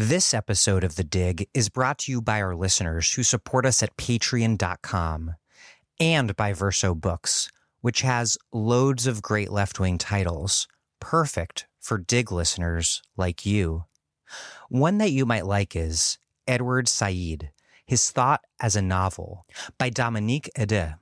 This episode of The Dig is brought to you by our listeners who support us at patreon.com and by Verso Books, which has loads of great left wing titles, perfect for Dig listeners like you. One that you might like is Edward Said, His Thought as a Novel by Dominique Eddé.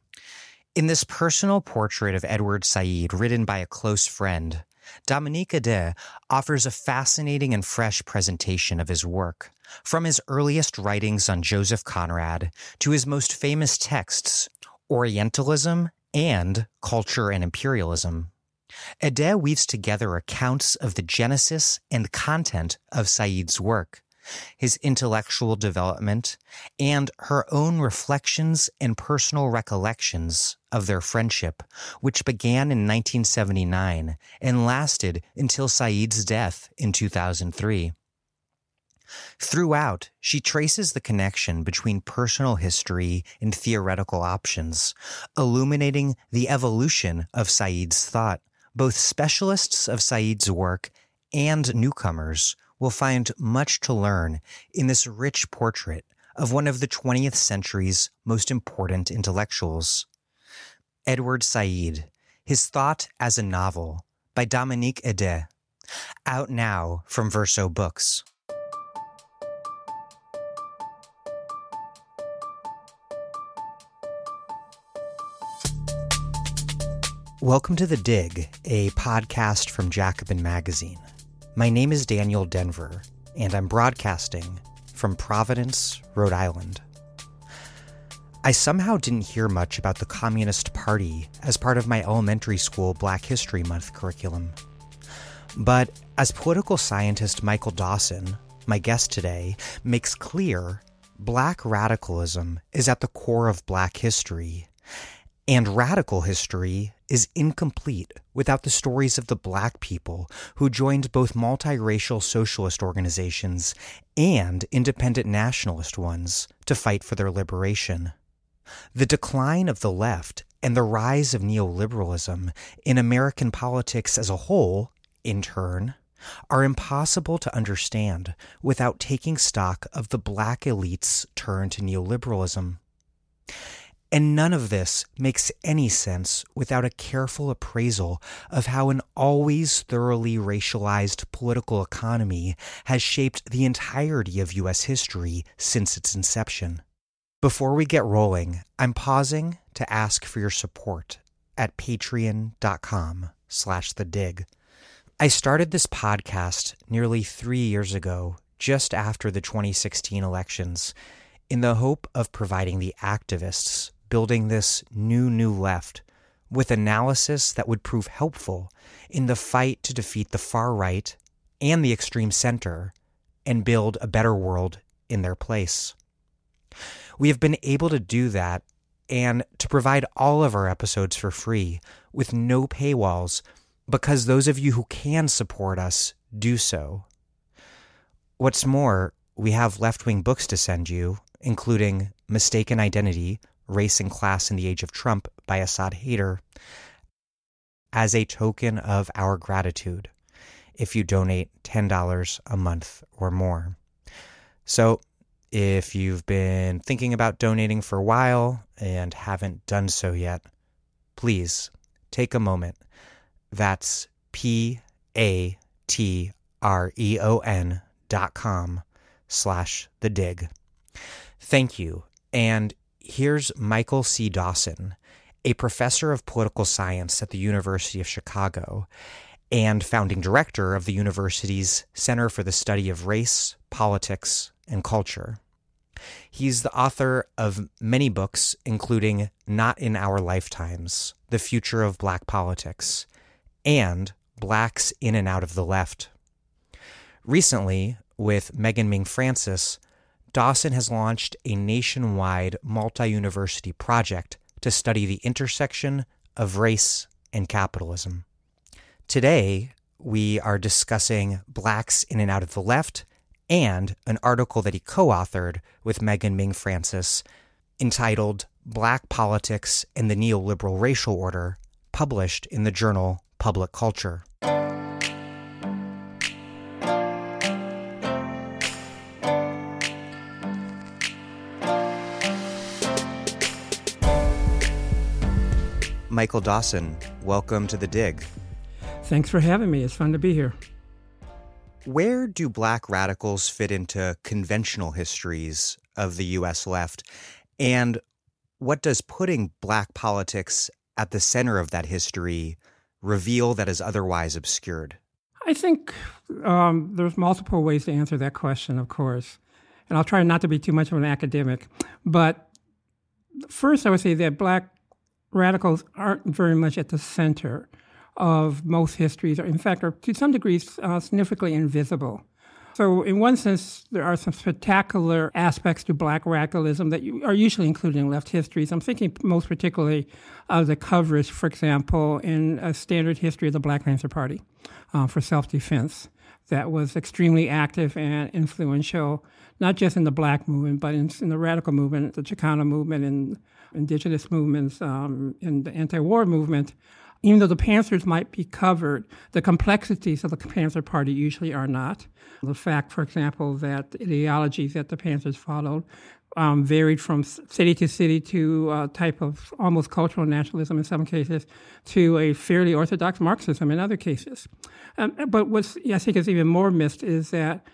In this personal portrait of Edward Said, written by a close friend, Dominique Eddé offers a fascinating and fresh presentation of his work, from his earliest writings on Joseph Conrad to his most famous texts, Orientalism and Culture and Imperialism. Eddé weaves together accounts of the genesis and content of Said's work, his intellectual development, and her own reflections and personal recollections of their friendship, which began in 1979 and lasted until Said's death in 2003. Throughout, she traces the connection between personal history and theoretical options, illuminating the evolution of Said's thought. Both specialists of Said's work and newcomers will find much to learn in this rich portrait of one of the 20th century's most important intellectuals. Edward Said, His Thought as a Novel by Dominique Eddé, out now from Verso Books. Welcome to The Dig, a podcast from Jacobin Magazine. My name is Daniel Denvir, and I'm broadcasting from Providence, Rhode Island. I somehow didn't hear much about the Communist Party as part of my elementary school Black History Month curriculum. But as political scientist Michael Dawson, my guest today, makes clear, black radicalism is at the core of black history. And radical history is incomplete without the stories of the black people who joined both multiracial socialist organizations and independent nationalist ones to fight for their liberation. The decline of the left and the rise of neoliberalism in American politics as a whole, in turn, are impossible to understand without taking stock of the black elite's turn to neoliberalism. And none of this makes any sense without a careful appraisal of how an always thoroughly racialized political economy has shaped the entirety of U.S. history since its inception. Before we get rolling, I'm pausing to ask for your support at patreon.com slash the dig. I started this podcast nearly three years ago, just after the 2016 elections, in the hope of providing the activists building this new, new left with analysis that would prove helpful in the fight to defeat the far right and the extreme center and build a better world in their place. We have been able to do that and to provide all of our episodes for free with no paywalls because those of you who can support us do so. What's more, we have left wing books to send you, including Mistaken Identity Race and Class in the Age of Trump by Asad Haider as a token of our gratitude if you donate $10 a month or more. So, if you've been thinking about donating for a while and haven't done so yet, please take a moment. That's P A T R E O N dot com slash the dig. Thank you. And here's Michael C. Dawson, a professor of political science at the University of Chicago and founding director of the university's Center for the Study of Race, Politics, and Culture. He's the author of many books, including Not in Our Lifetimes The Future of Black Politics and Blacks in and Out of the Left. Recently, with Megan Ming Francis, Dawson has launched a nationwide multi university project to study the intersection of race and capitalism. Today, we are discussing Blacks in and Out of the Left and an article that he co authored with Megan Ming Francis entitled Black Politics and the Neoliberal Racial Order, published in the journal Public Culture. Michael Dawson, welcome to The Dig. Thanks for having me. It's fun to be here. Where do black radicals fit into conventional histories of the U.S. left? And what does putting black politics at the center of that history reveal that is otherwise obscured? I think um, there's multiple ways to answer that question, of course. And I'll try not to be too much of an academic. But first, I would say that black radicals aren't very much at the center of most histories, or in fact, are to some degrees uh, significantly invisible. So, in one sense, there are some spectacular aspects to black radicalism that are usually included in left histories. I'm thinking most particularly of the coverage, for example, in a standard history of the Black Panther Party uh, for self defense that was extremely active and influential, not just in the black movement, but in, in the radical movement, the Chicano movement, and indigenous movements, um, in the anti war movement even though the Panthers might be covered, the complexities of the Panther Party usually are not. The fact, for example, that ideologies that the Panthers followed um, varied from city to city to a type of almost cultural nationalism in some cases to a fairly orthodox Marxism in other cases. Um, but what I think is even more missed is that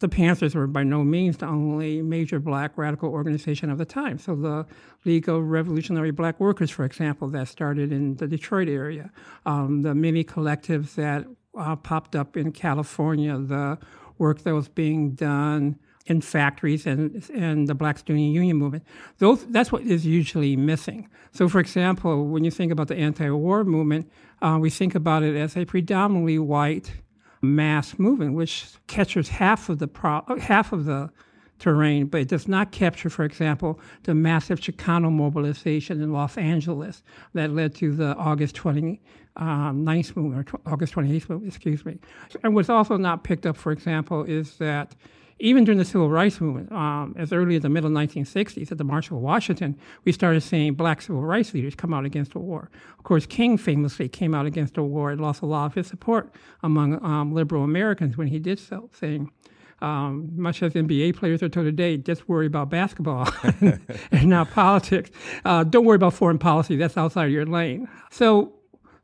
the Panthers were by no means the only major black radical organization of the time. So the League of Revolutionary Black Workers, for example, that started in the Detroit area, um, the many collectives that uh, popped up in California, the work that was being done in factories and and the Black Student Union movement. Those that's what is usually missing. So, for example, when you think about the anti-war movement, uh, we think about it as a predominantly white mass movement, which captures half of the pro- half of the terrain, but it does not capture, for example, the massive Chicano mobilization in Los Angeles that led to the August 29th um, movement, or August 28th movement, excuse me. And what's also not picked up, for example, is that even during the civil rights movement, um, as early as the middle 1960s at the March of Washington, we started seeing black civil rights leaders come out against the war. Of course, King famously came out against the war and lost a lot of his support among um, liberal Americans when he did so, saying, um, much as NBA players are told today, just worry about basketball and not politics. Uh, don't worry about foreign policy, that's outside your lane. So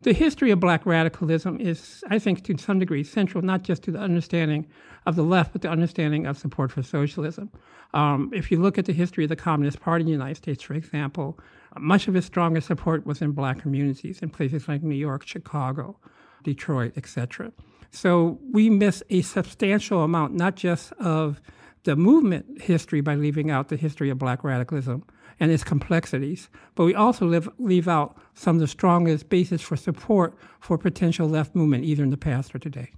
the history of black radicalism is, I think, to some degree, central not just to the understanding of the left, but the understanding of support for socialism. Um, if you look at the history of the Communist Party in the United States, for example, much of its strongest support was in black communities in places like New York, Chicago, Detroit, etc. So we miss a substantial amount, not just of the movement history by leaving out the history of black radicalism, and its complexities, but we also live, leave out some of the strongest basis for support for potential left movement, either in the past or today.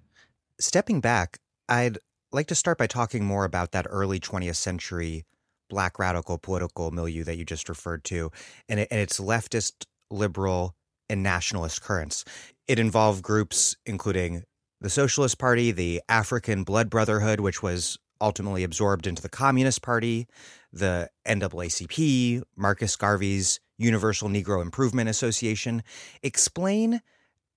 Stepping back, I'd like to start by talking more about that early 20th century black radical political milieu that you just referred to and, it, and its leftist, liberal, and nationalist currents. It involved groups including the Socialist Party, the African Blood Brotherhood, which was ultimately absorbed into the Communist Party, the NAACP, Marcus Garvey's Universal Negro Improvement Association. Explain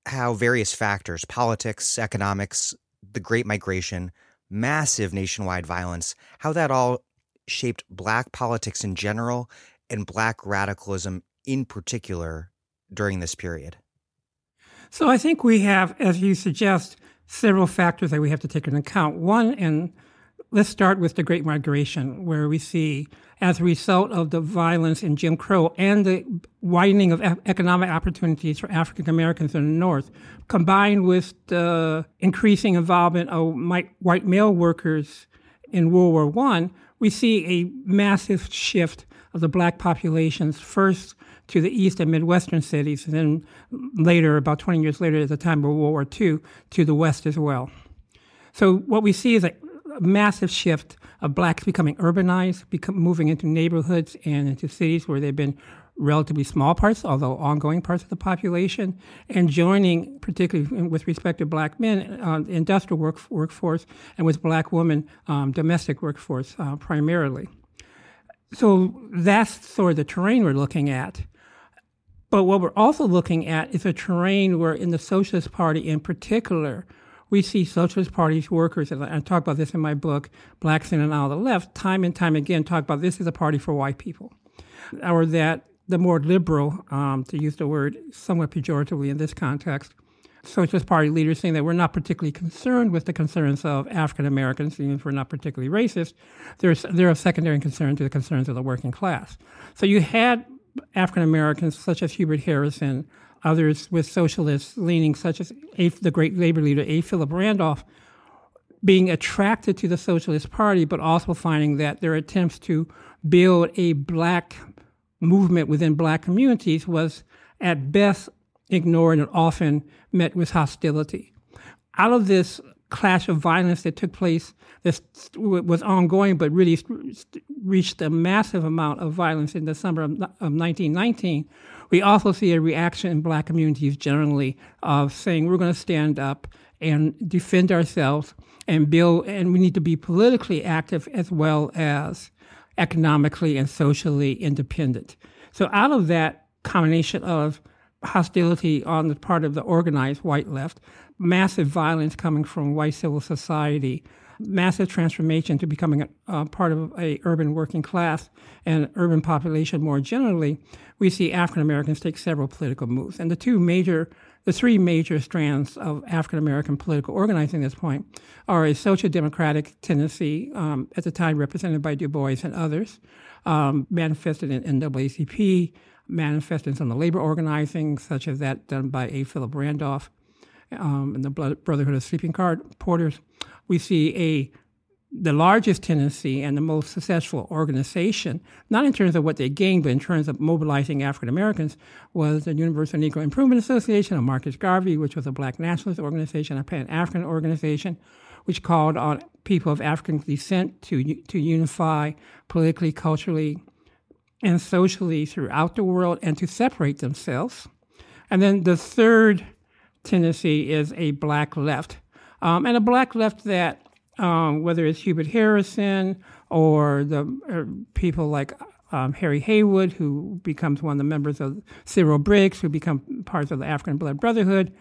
how various factors, politics, economics, the Great Migration, massive nationwide violence, how that all shaped black politics in general and black radicalism in particular during this period. So I think we have, as you suggest, several factors that we have to take into account. One, and Let's start with the Great Migration, where we see, as a result of the violence in Jim Crow and the widening of economic opportunities for African Americans in the North, combined with the increasing involvement of white male workers in World War I, we see a massive shift of the black populations first to the east and midwestern cities, and then later, about 20 years later, at the time of World War II, to the west as well. So what we see is a massive shift of blacks becoming urbanized, become, moving into neighborhoods and into cities where they've been relatively small parts, although ongoing parts of the population, and joining, particularly with respect to black men, uh, industrial work, workforce, and with black women, um, domestic workforce uh, primarily. So that's sort of the terrain we're looking at. But what we're also looking at is a terrain where, in the Socialist Party in particular, we see Socialist Party's workers, and I talk about this in my book, Blacks in and Out of the Left, time and time again talk about this is a party for white people. Or that the more liberal, um, to use the word somewhat pejoratively in this context, Socialist Party leaders saying that we're not particularly concerned with the concerns of African Americans, even if we're not particularly racist. There's, they're of secondary concern to the concerns of the working class. So you had African Americans such as Hubert Harrison, others with socialist leanings such as a, the great labor leader A. Philip Randolph, being attracted to the Socialist Party, but also finding that their attempts to build a black movement within black communities was at best ignored and often met with hostility. Out of this clash of violence that took place, that was ongoing, but really reached a massive amount of violence in the summer of, of 1919. We also see a reaction in black communities generally of saying we're going to stand up and defend ourselves and build, and we need to be politically active as well as economically and socially independent. So out of that combination of hostility on the part of the organized white left, massive violence coming from white civil society, massive transformation to becoming a, a, part of a urban working class and urban population more generally, we see African Americans take several political moves. And the two major, the three major strands of African American political organizing at this point are a social democratic tendency, um, at the time represented by Du Bois and others, um, manifested in NAACP, manifested in some of the labor organizing, such as that done by A. Philip Randolph um, and the Brotherhood of Sleeping Car Porters. We see a the largest tendency and the most successful organization, not in terms of what they gained, but in terms of mobilizing African Americans, was the Universal Negro Improvement Association of Marcus Garvey, which was a black nationalist organization, a pan African organization, which called on people of African descent to, to unify politically, culturally, and socially throughout the world and to separate themselves. And then the third tendency is a black left. Um, and a black left that, um, whether it's Hubert Harrison or the uh, people like um, Harry Haywood, who becomes one of the members of Cyril Briggs, who become parts of the African Blood Brotherhood,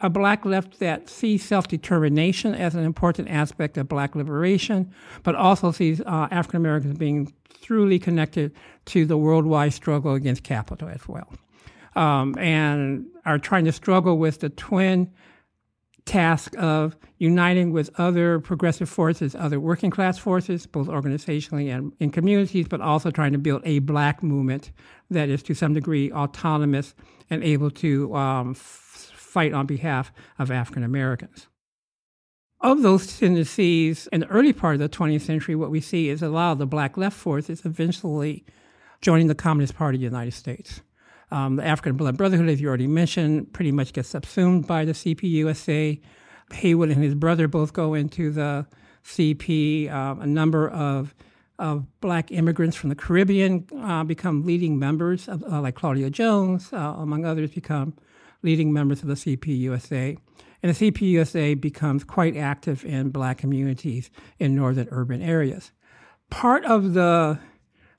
a black left that sees self determination as an important aspect of black liberation, but also sees uh, African Americans being truly connected to the worldwide struggle against capital as well. Um, and are trying to struggle with the twin task of uniting with other progressive forces, other working class forces, both organizationally and in communities, but also trying to build a black movement that is to some degree autonomous and able to um, f- fight on behalf of African Americans. Of those tendencies in the early part of the 20th century, what we see is a lot of the black left forces eventually joining the Communist Party of the United States. Um, the African Blood Brotherhood, as you already mentioned, pretty much gets subsumed by the CPUSA. Haywood and his brother both go into the CP. Um, a number of of black immigrants from the Caribbean uh, become leading members, of, uh, like Claudia Jones, uh, among others, become leading members of the CPUSA. And the CPUSA becomes quite active in black communities in northern urban areas. Part of the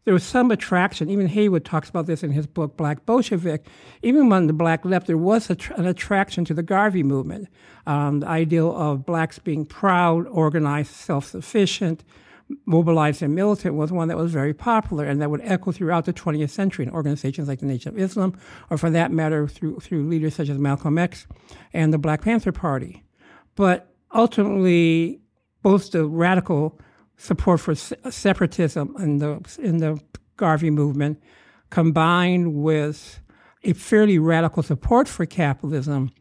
there was some attraction. Even Haywood talks about this in his book, Black Bolshevik. Even among the black left, there was tr- an attraction to the Garvey movement. Um, the ideal of blacks being proud, organized, self sufficient, mobilized and militant was one that was very popular and that would echo throughout the 20th century in organizations like the Nation of Islam, or for that matter, through, through leaders such as Malcolm X and the Black Panther Party. But ultimately, both the radical support for separatism in the, in the Garvey movement combined with a fairly radical support for capitalism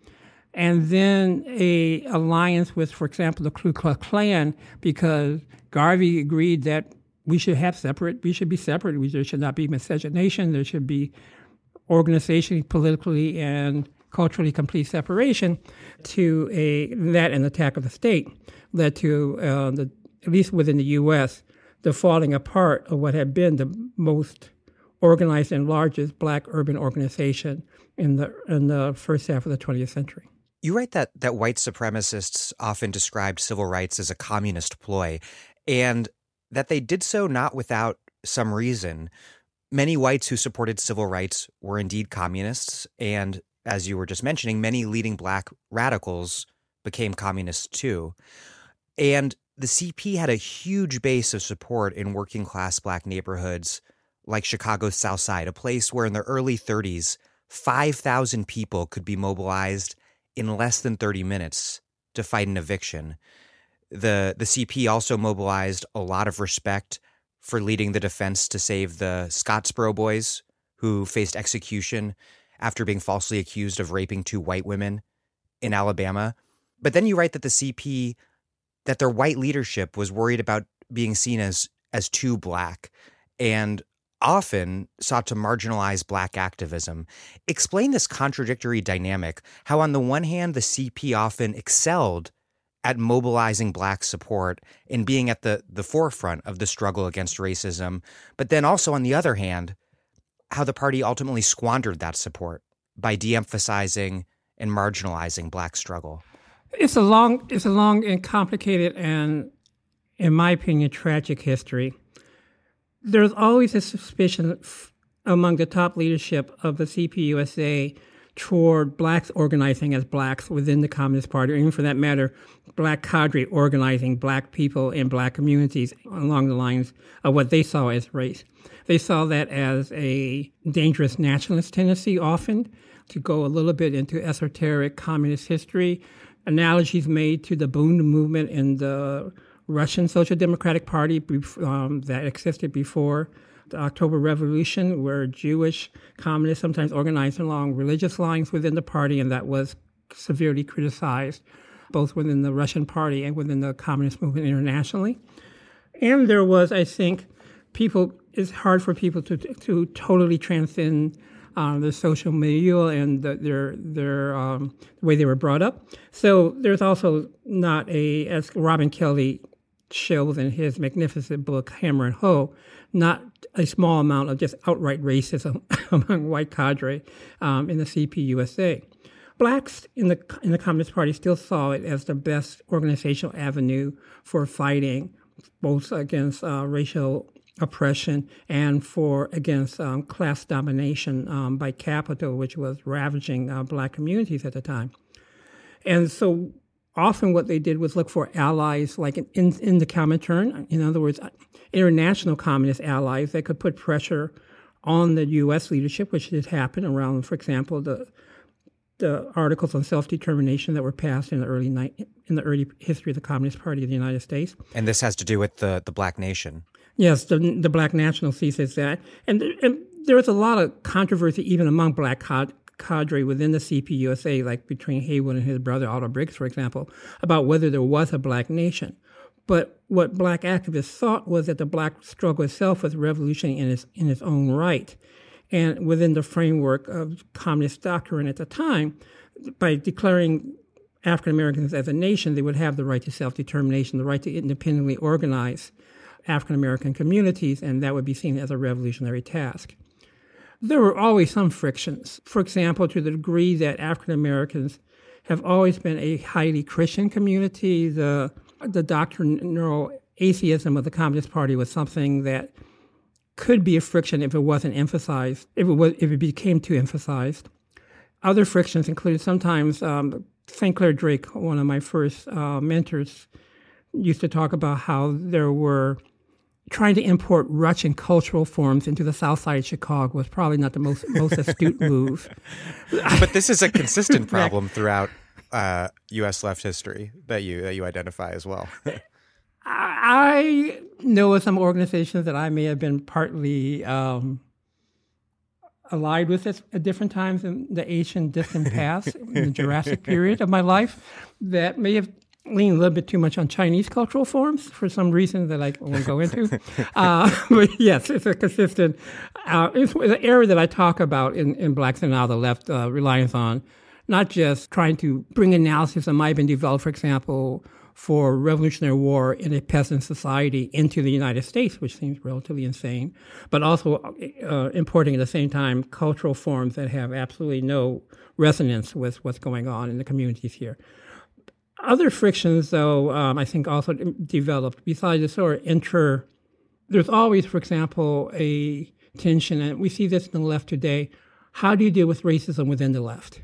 and then a alliance with, for example, the Ku Klux Klan, because Garvey agreed that we should have separate, we should be separate. We, there should not be miscegenation. There should be organization, politically and culturally complete separation. To a that and attack of the state led to uh, the at least within the U.S. the falling apart of what had been the most organized and largest black urban organization in the in the first half of the 20th century. You write that that white supremacists often described civil rights as a communist ploy, and that they did so not without some reason. Many whites who supported civil rights were indeed communists, and as you were just mentioning, many leading black radicals became communists too. And the CP had a huge base of support in working class black neighborhoods like Chicago's South Side, a place where in the early 30s, 5,000 people could be mobilized in less than 30 minutes to fight an eviction. The, the CP also mobilized a lot of respect for leading the defense to save the Scottsboro boys who faced execution after being falsely accused of raping two white women in Alabama. But then you write that the CP that their white leadership was worried about being seen as as too black and often sought to marginalize black activism. Explain this contradictory dynamic, how on the one hand the CP often excelled at mobilizing black support and being at the, the forefront of the struggle against racism, but then also on the other hand, how the party ultimately squandered that support by de-emphasizing and marginalizing black struggle. It's a long, it's a long and complicated and, in my opinion, tragic history. There's always a suspicion among the top leadership of the CPUSA toward blacks organizing as blacks within the Communist Party, or even for that matter, black cadre organizing black people in black communities along the lines of what they saw as race. They saw that as a dangerous nationalist tendency often to go a little bit into esoteric communist history. Analogies made to the Bund movement in the Russian Social Democratic Party um, that existed before the October Revolution, where Jewish communists sometimes organized along religious lines within the party, and that was severely criticized both within the Russian party and within the communist movement internationally. And there was, I think, people, it's hard for people to, to totally transcend uh, the social milieu and the, their their um, the way they were brought up. So there's also not a, as Robin Kelley shows in his magnificent book Hammer and Hoe, not a small amount of just outright racism among white cadre um, in the CPUSA. Blacks in the in the Communist Party still saw it as the best organizational avenue for fighting both against uh, racial oppression and for against um, class domination um, by capital, which was ravaging uh, black communities at the time. And so often what they did was look for allies like in, in, the Comintern, in other words, international communist allies that could put pressure on the U.S. leadership, which did happen around, for example, the the articles on self-determination that were passed in the early ni- in the early history of the Communist Party of the United States. And this has to do with the the Black Nation. Yes, the, the Black National thesis that, and, and there was a lot of controversy even among Black cadre within the CPUSA, like between Haywood and his brother Otto Briggs, for example, about whether there was a Black nation. But what Black activists thought was that the Black struggle itself was revolutionary in its in its own right, and within the framework of communist doctrine at the time, by declaring African Americans as a nation, they would have the right to self determination, the right to independently organize African American communities, and that would be seen as a revolutionary task. There were always some frictions. For example, to the degree that African Americans have always been a highly Christian community, the, the doctrinal atheism of the Communist Party was something that could be a friction if it wasn't emphasized, if it, was, if it became too emphasized. Other frictions included sometimes um, St. Clair Drake, one of my first uh, mentors, used to talk about how there were trying to import Russian cultural forms into the South Side of Chicago was probably not the most most astute move. but this is a consistent problem throughout uh, U.S. left history that you that you identify as well. I know of some organizations that I may have been partly um, allied with at different times in the ancient distant past, in the Jurassic period of my life, that may have lean a little bit too much on Chinese cultural forms for some reason that I won't go into. uh, but yes, it's a consistent, uh, it's, it's, an area that I talk about in, in Blacks and Now the Left uh, reliance on not just trying to bring analysis that might have been developed, for example, for Revolutionary War in a peasant society into the United States, which seems relatively insane, but also uh, importing at the same time cultural forms that have absolutely no resonance with what's going on in the communities here. Other frictions, though, um, I think also developed besides the sort of inter. There's always, for example, a tension, and we see this in the left today. How do you deal with racism within the left?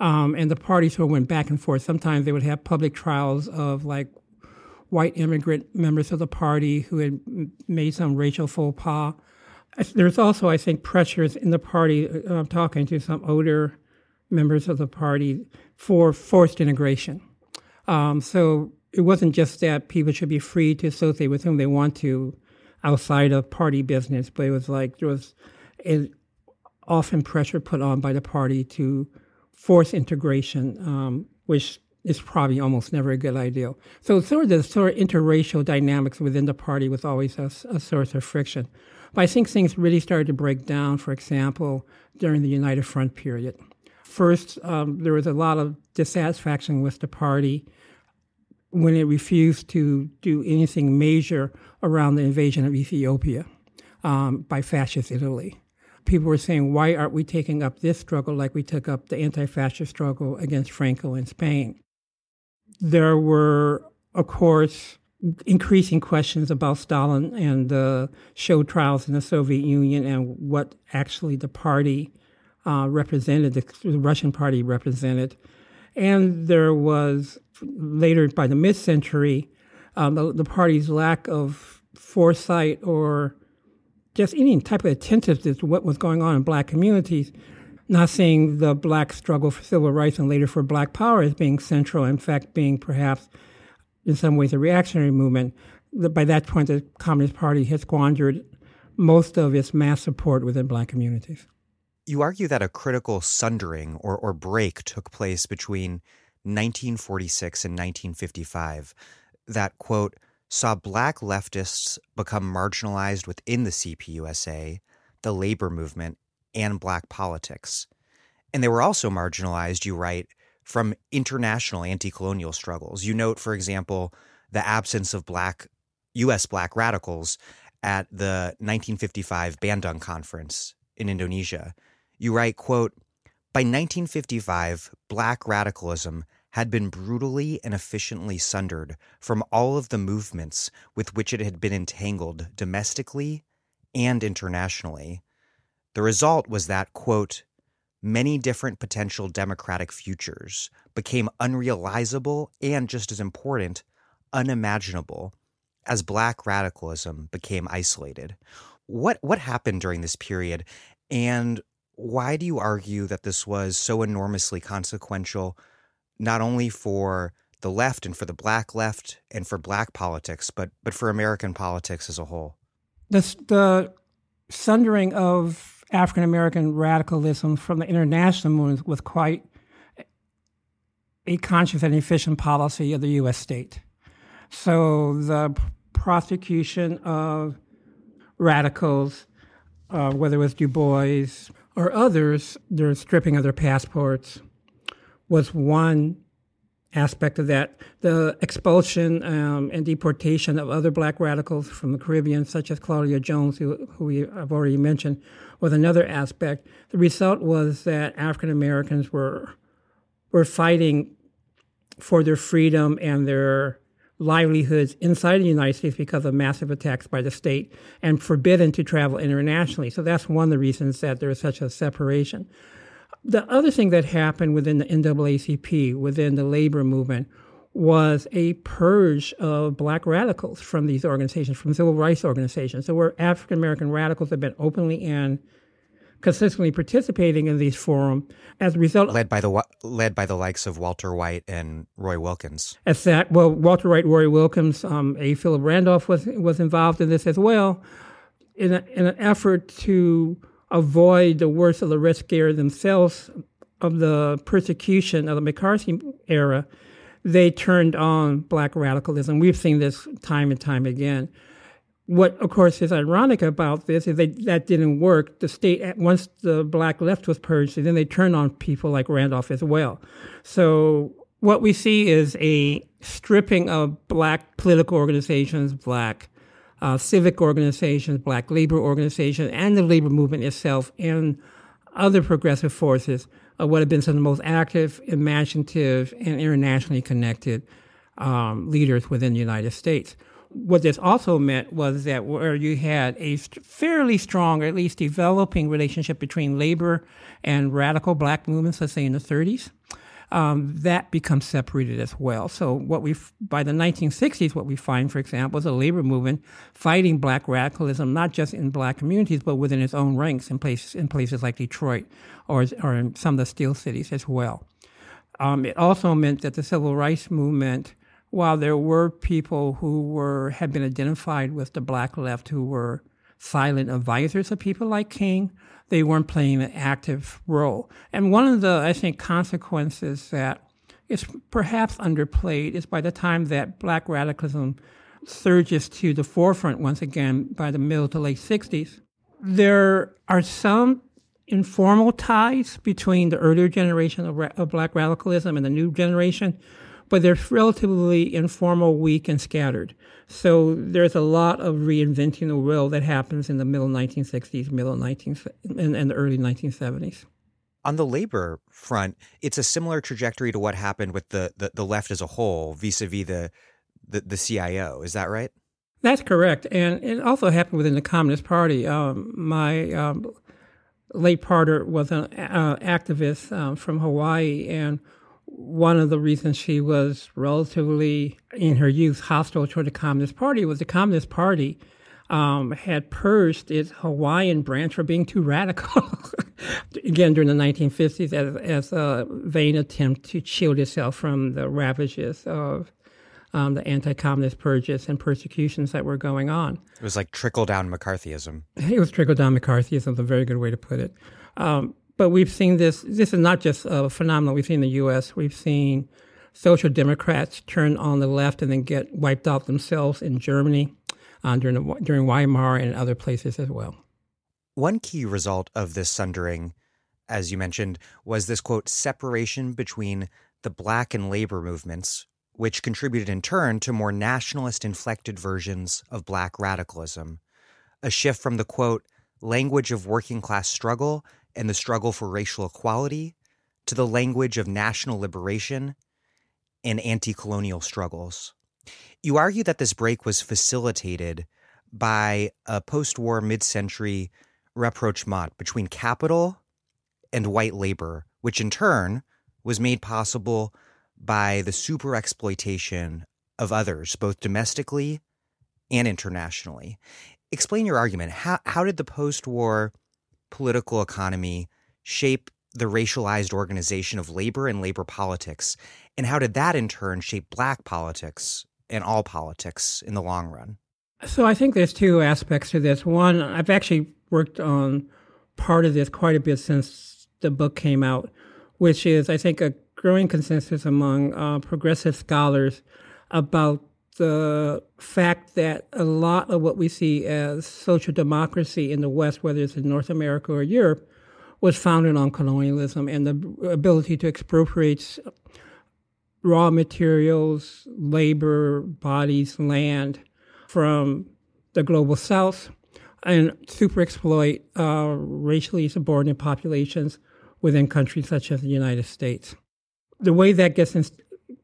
Um, and the parties sort of went back and forth. Sometimes they would have public trials of like white immigrant members of the party who had made some racial faux pas. There's also, I think, pressures in the party. Uh, I'm talking to some older members of the party for forced integration. Um, so it wasn't just that people should be free to associate with whom they want to outside of party business, but it was like there was a, often pressure put on by the party to force integration, um, which is probably almost never a good idea. So sort of the sort of interracial dynamics within the party was always a, a source of friction. But I think things really started to break down, for example, during the United Front period. First, um, there was a lot of dissatisfaction with the party when it refused to do anything major around the invasion of Ethiopia um, by fascist Italy. People were saying, why aren't we taking up this struggle like we took up the anti fascist struggle against Franco in Spain? There were, of course, increasing questions about Stalin and the show trials in the Soviet Union and what actually the party uh, represented, the, the Russian party represented. And there was later by the mid century, um, the, the, party's lack of foresight or just any type of attentiveness to what was going on in black communities. Not seeing the black struggle for civil rights and later for black power as being central, in fact, being perhaps in some ways a reactionary movement. By that point, the Communist Party had squandered most of its mass support within black communities. You argue that a critical sundering or, or break took place between 1946 and 1955 that, quote, saw black leftists become marginalized within the CPUSA, the labor movement, and black politics. And they were also marginalized, you write, from international anti colonial struggles. You note, for example, the absence of black U.S. black radicals at the 1955 Bandung Conference in Indonesia, you write, quote, by 1955, black radicalism had been brutally and efficiently sundered from all of the movements with which it had been entangled domestically and internationally. The result was that, quote, many different potential democratic futures became unrealizable and, just as important, unimaginable as black radicalism became isolated. What what happened during this period and why do you argue that this was so enormously consequential, not only for the left and for the black left and for black politics, but but for American politics as a whole? The, the sundering of African American radicalism from the international movement was quite a conscious and efficient policy of the U.S. state. So the prosecution of radicals, uh, whether it was Du Bois or others, their stripping of their passports was one aspect of that. The expulsion um, and deportation of other black radicals from the Caribbean, such as Claudia Jones, who, who we, I've already mentioned, was another aspect. The result was that African Americans were were fighting for their freedom and their livelihoods inside the United States because of massive attacks by the state and forbidden to travel internationally. So that's one of the reasons that there is such a separation. The other thing that happened within the NAACP, within the labor movement, was a purge of black radicals from these organizations, from civil rights organizations. So where African American radicals have been openly and consistently participating in these forums as a result led by the led by the likes of Walter White and Roy Wilkins. As that well, Walter White, Roy Wilkins, um, A. Philip Randolph was was involved in this as well, in, a, in an effort to avoid the worst of the Red Scare themselves of the persecution of the McCarthy era. They turned on black radicalism. We've seen this time and time again. What, of course, is ironic about this is that that didn't work. The state, once the black left was purged, then they turned on people like Randolph as well. So what we see is a stripping of black political organizations, black uh, civic organizations, black labor organizations, and the labor movement itself, and other progressive forces of what have been some of the most active, imaginative, and internationally connected um, leaders within the United States what this also meant was that where you had a fairly strong, or at least developing relationship between labor and radical black movements, let's say in the 30s, um, that becomes separated as well. So what we by the 1960s, what we find, for example, is a labor movement fighting black radicalism, not just in black communities, but within its own ranks in places in places like Detroit or or in some of the steel cities as well. Um, it also meant that the civil rights movement, while there were people who were had been identified with the black left who were silent advisors of people like King, they weren't playing an active role. And one of the, I think, consequences that is perhaps underplayed is by the time that black radicalism surges to the forefront once again by the middle to late 60s, there are some informal ties between the earlier generation of, ra- of black radicalism and the new generation, but they're relatively informal, weak, and scattered. So there's a lot of reinventing the wheel that happens in the middle 1960s, middle 19 and, and the early 1970s. On the labor front, it's a similar trajectory to what happened with the, the, the left as a whole vis-a-vis the, the, the CIO. Is that right? That's correct. And it also happened within the Communist Party. Um, my um, late partner was an uh, activist um, from Hawaii, and one of the reasons she was relatively, in her youth, hostile toward the Communist Party was the Communist Party um, had purged its Hawaiian branch for being too radical. Again, during the 1950s, as, as a vain attempt to shield itself from the ravages of um, the anti-communist purges and persecutions that were going on. It was like trickle down McCarthyism. It was trickle down McCarthyism. a very good way to put it. Um, but we've seen this. This is not just a phenomenon we've seen in the U.S. We've seen social democrats turn on the left and then get wiped out themselves in Germany uh, during during Weimar and other places as well. One key result of this sundering, as you mentioned, was this quote separation between the black and labor movements, which contributed in turn to more nationalist inflected versions of black radicalism. A shift from the quote language of working class struggle and the struggle for racial equality to the language of national liberation and anti colonial struggles. You argue that this break was facilitated by a post war mid century rapprochement between capital and white labor, which in turn was made possible by the super exploitation of others, both domestically and internationally. Explain your argument. How, how did the post war political economy shape the racialized organization of labor and labor politics? And how did that in turn shape black politics and all politics in the long run? So I think there's two aspects to this. One, I've actually worked on part of this quite a bit since the book came out, which is, I think, a growing consensus among uh, progressive scholars about the fact that a lot of what we see as social democracy in the West, whether it's in North America or Europe, was founded on colonialism and the ability to expropriate raw materials, labor, bodies, land from the global South and super exploit uh, racially subordinate populations within countries such as the United States. The way that gets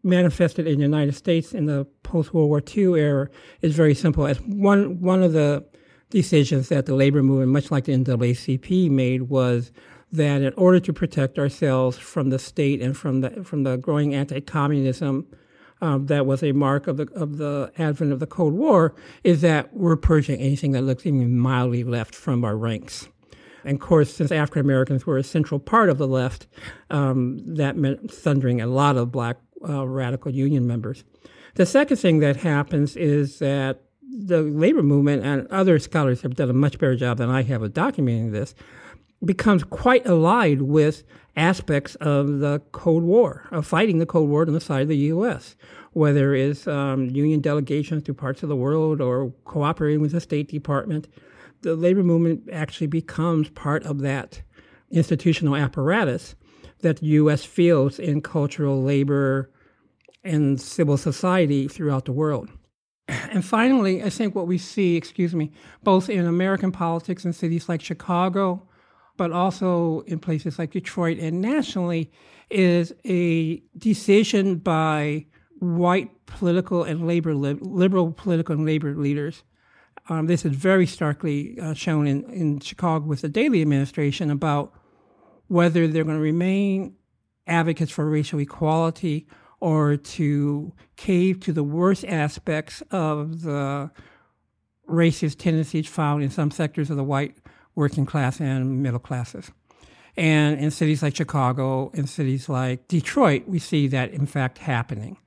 manifested in the United States in the post World War II era is very simple. As one one of the decisions that the labor movement, much like the NAACP, made was that in order to protect ourselves from the state and from the from the growing anti-communism um, that was a mark of the of the advent of the Cold War, is that we're purging anything that looks even mildly left from our ranks. And of course, since African Americans were a central part of the left, um, that meant thundering a lot of black uh, radical union members. The second thing that happens is that the labor movement and other scholars have done a much better job than I have of documenting this, becomes quite allied with aspects of the Cold War, of fighting the Cold War on the side of the U.S., whether it's um, union delegations to parts of the world or cooperating with the State Department. The labor movement actually becomes part of that institutional apparatus that the U.S. feels in cultural labor and civil society throughout the world. And finally, I think what we see, excuse me, both in American politics in cities like Chicago, but also in places like Detroit and nationally, is a decision by white political and labor liberal political and labor leaders. Um, this is very starkly uh, shown in, in Chicago with the Daley administration about whether they're going to remain advocates for racial equality or to cave to the worst aspects of the racist tendencies found in some sectors of the white working class and middle classes. And in cities like Chicago, in cities like Detroit, we see that in fact happening.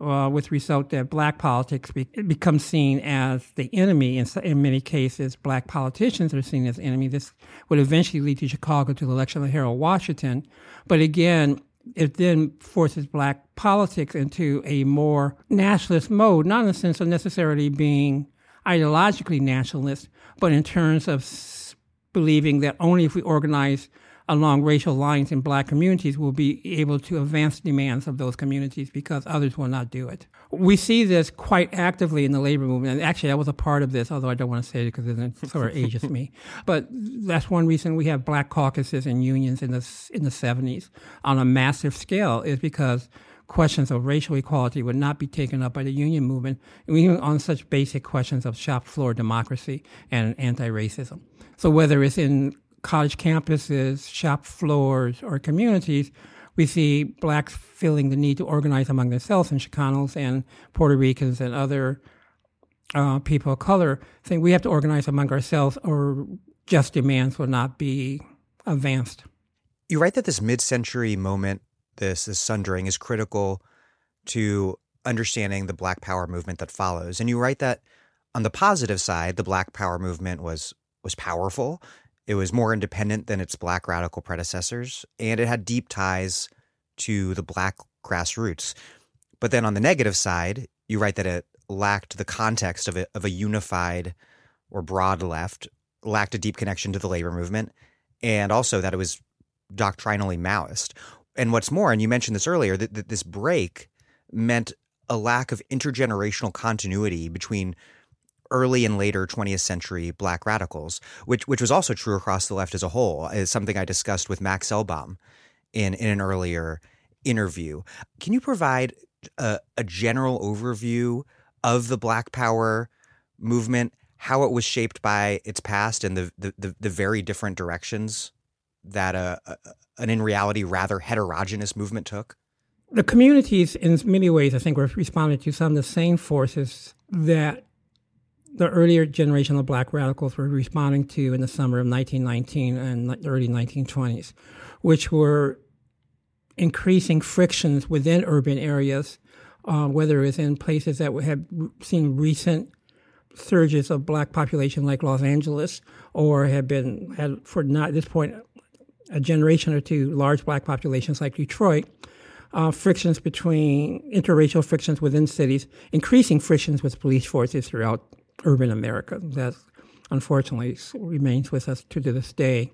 Uh, with result that black politics be, becomes seen as the enemy. In, in many cases, black politicians are seen as enemy. This would eventually lead to Chicago to the election of Harold Washington. But again, it then forces black politics into a more nationalist mode, not in the sense of necessarily being ideologically nationalist, but in terms of believing that only if we organize along racial lines in black communities will be able to advance demands of those communities because others will not do it. We see this quite actively in the labor movement. And actually, I was a part of this, although I don't want to say it because it sort of ages me. But that's one reason we have black caucuses and unions in the, in the 70s on a massive scale is because questions of racial equality would not be taken up by the union movement, even on such basic questions of shop floor democracy and anti-racism. So whether it's in college campuses, shop floors, or communities, we see blacks feeling the need to organize among themselves, and Chicanos and Puerto Ricans and other uh, people of color saying we have to organize among ourselves or just demands will not be advanced. You write that this mid century moment, this, this sundering, is critical to understanding the Black Power movement that follows. And you write that on the positive side, the Black Power movement was was powerful it was more independent than its black radical predecessors, and it had deep ties to the black grassroots. But then on the negative side, you write that it lacked the context of a, of a unified or broad left, lacked a deep connection to the labor movement, and also that it was doctrinally Maoist. And what's more, and you mentioned this earlier, that, that this break meant a lack of intergenerational continuity between early and later 20th century black radicals, which which was also true across the left as a whole, uh, is something I discussed with Max Elbaum in in an earlier interview. Can you provide a, a general overview of the Black Power movement, how it was shaped by its past, and the the, the, the very different directions that a, a, an in reality rather heterogeneous movement took? The communities, in many ways, I think, were responding to some of the same forces that the earlier generation of black radicals were responding to in the summer of 1919 and early 1920s, which were increasing frictions within urban areas, uh, whether it's in places that had seen recent surges of black population like Los Angeles, or had been had for not at this point a generation or two large black populations like Detroit. Uh, frictions between interracial frictions within cities, increasing frictions with police forces throughout urban America that unfortunately remains with us to this day,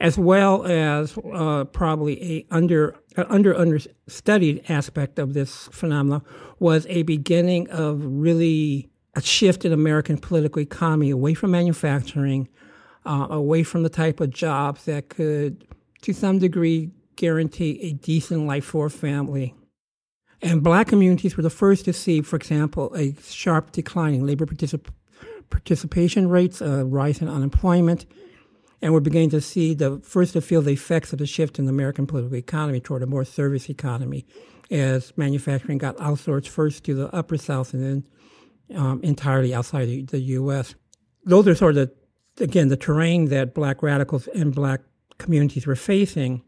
as well as uh, probably a under uh, under understudied aspect of this phenomenon was a beginning of really a shift in American political economy away from manufacturing, uh, away from the type of jobs that could, to some degree, guarantee a decent life for a family and black communities were the first to see, for example, a sharp decline in labor particip- participation rates, a rise in unemployment, and we're beginning to see the first to feel the effects of the shift in the American political economy toward a more service economy as manufacturing got outsourced first to the upper South and then um, entirely outside the, the U.S. Those are sort of, the, again, the terrain that black radicals and black communities were facing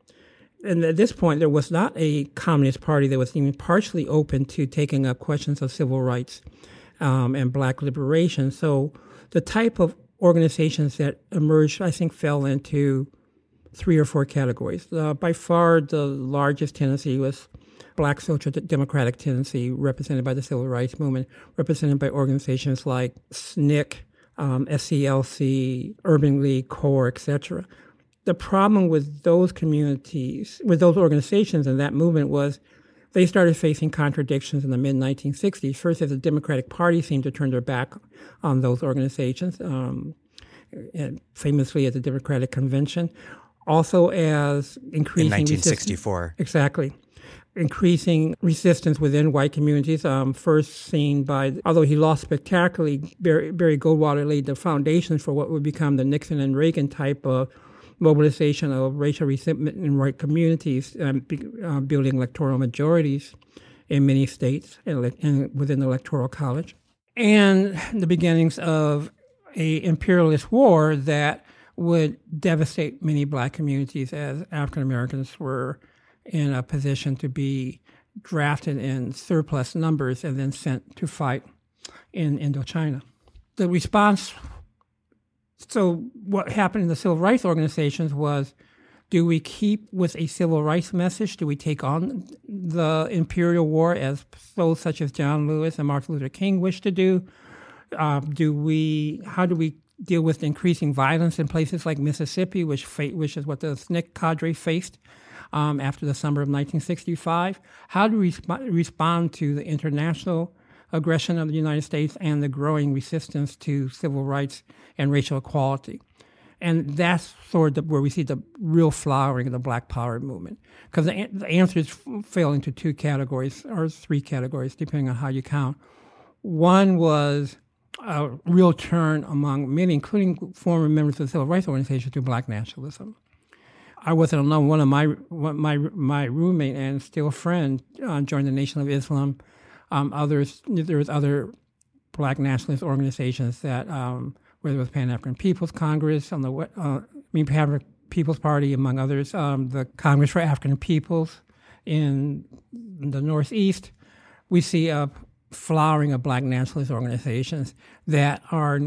and at this point, there was not a Communist Party that was even partially open to taking up questions of civil rights um, and black liberation. So the type of organizations that emerged, I think, fell into three or four categories. Uh, by far, the largest tendency was black social democratic tendency, represented by the civil rights movement, represented by organizations like SNCC, um, SCLC, Urban League, CORE, etc the problem with those communities, with those organizations and that movement was they started facing contradictions in the mid 1960s. First, as the Democratic Party seemed to turn their back on those organizations, um, famously at the Democratic Convention. Also, as increasing in 1964, exactly, increasing resistance within white communities. Um, first seen by, although he lost spectacularly, Barry, Barry Goldwater laid the foundations for what would become the Nixon and Reagan type of mobilization of racial resentment in white communities, um, uh, building electoral majorities in many states and, and within the electoral college, and the beginnings of a imperialist war that would devastate many black communities as African Americans were in a position to be drafted in surplus numbers and then sent to fight in Indochina. The response so what happened in the civil rights organizations was do we keep with a civil rights message? Do we take on the imperial war as those such as John Lewis and Martin Luther King wish to do? Uh, do we? How do we deal with increasing violence in places like Mississippi, which which is what the SNCC cadre faced um, after the summer of 1965? How do we resp- respond to the international aggression of the United States and the growing resistance to civil rights and racial equality? And that's sort of where we see the real flowering of the Black Power movement. Because the, the answers fell into two categories, or three categories, depending on how you count. One was a real turn among many, including former members of the civil rights organization, to black nationalism. I wasn't alone. One of my my my roommate and still friend uh, joined the Nation of Islam. Um, others there was other black nationalist organizations that um, whether it was Pan African People's Congress, on the uh, I mean Pan African People's Party, among others, um, the Congress for African Peoples in the Northeast. We see a flowering of black nationalist organizations that are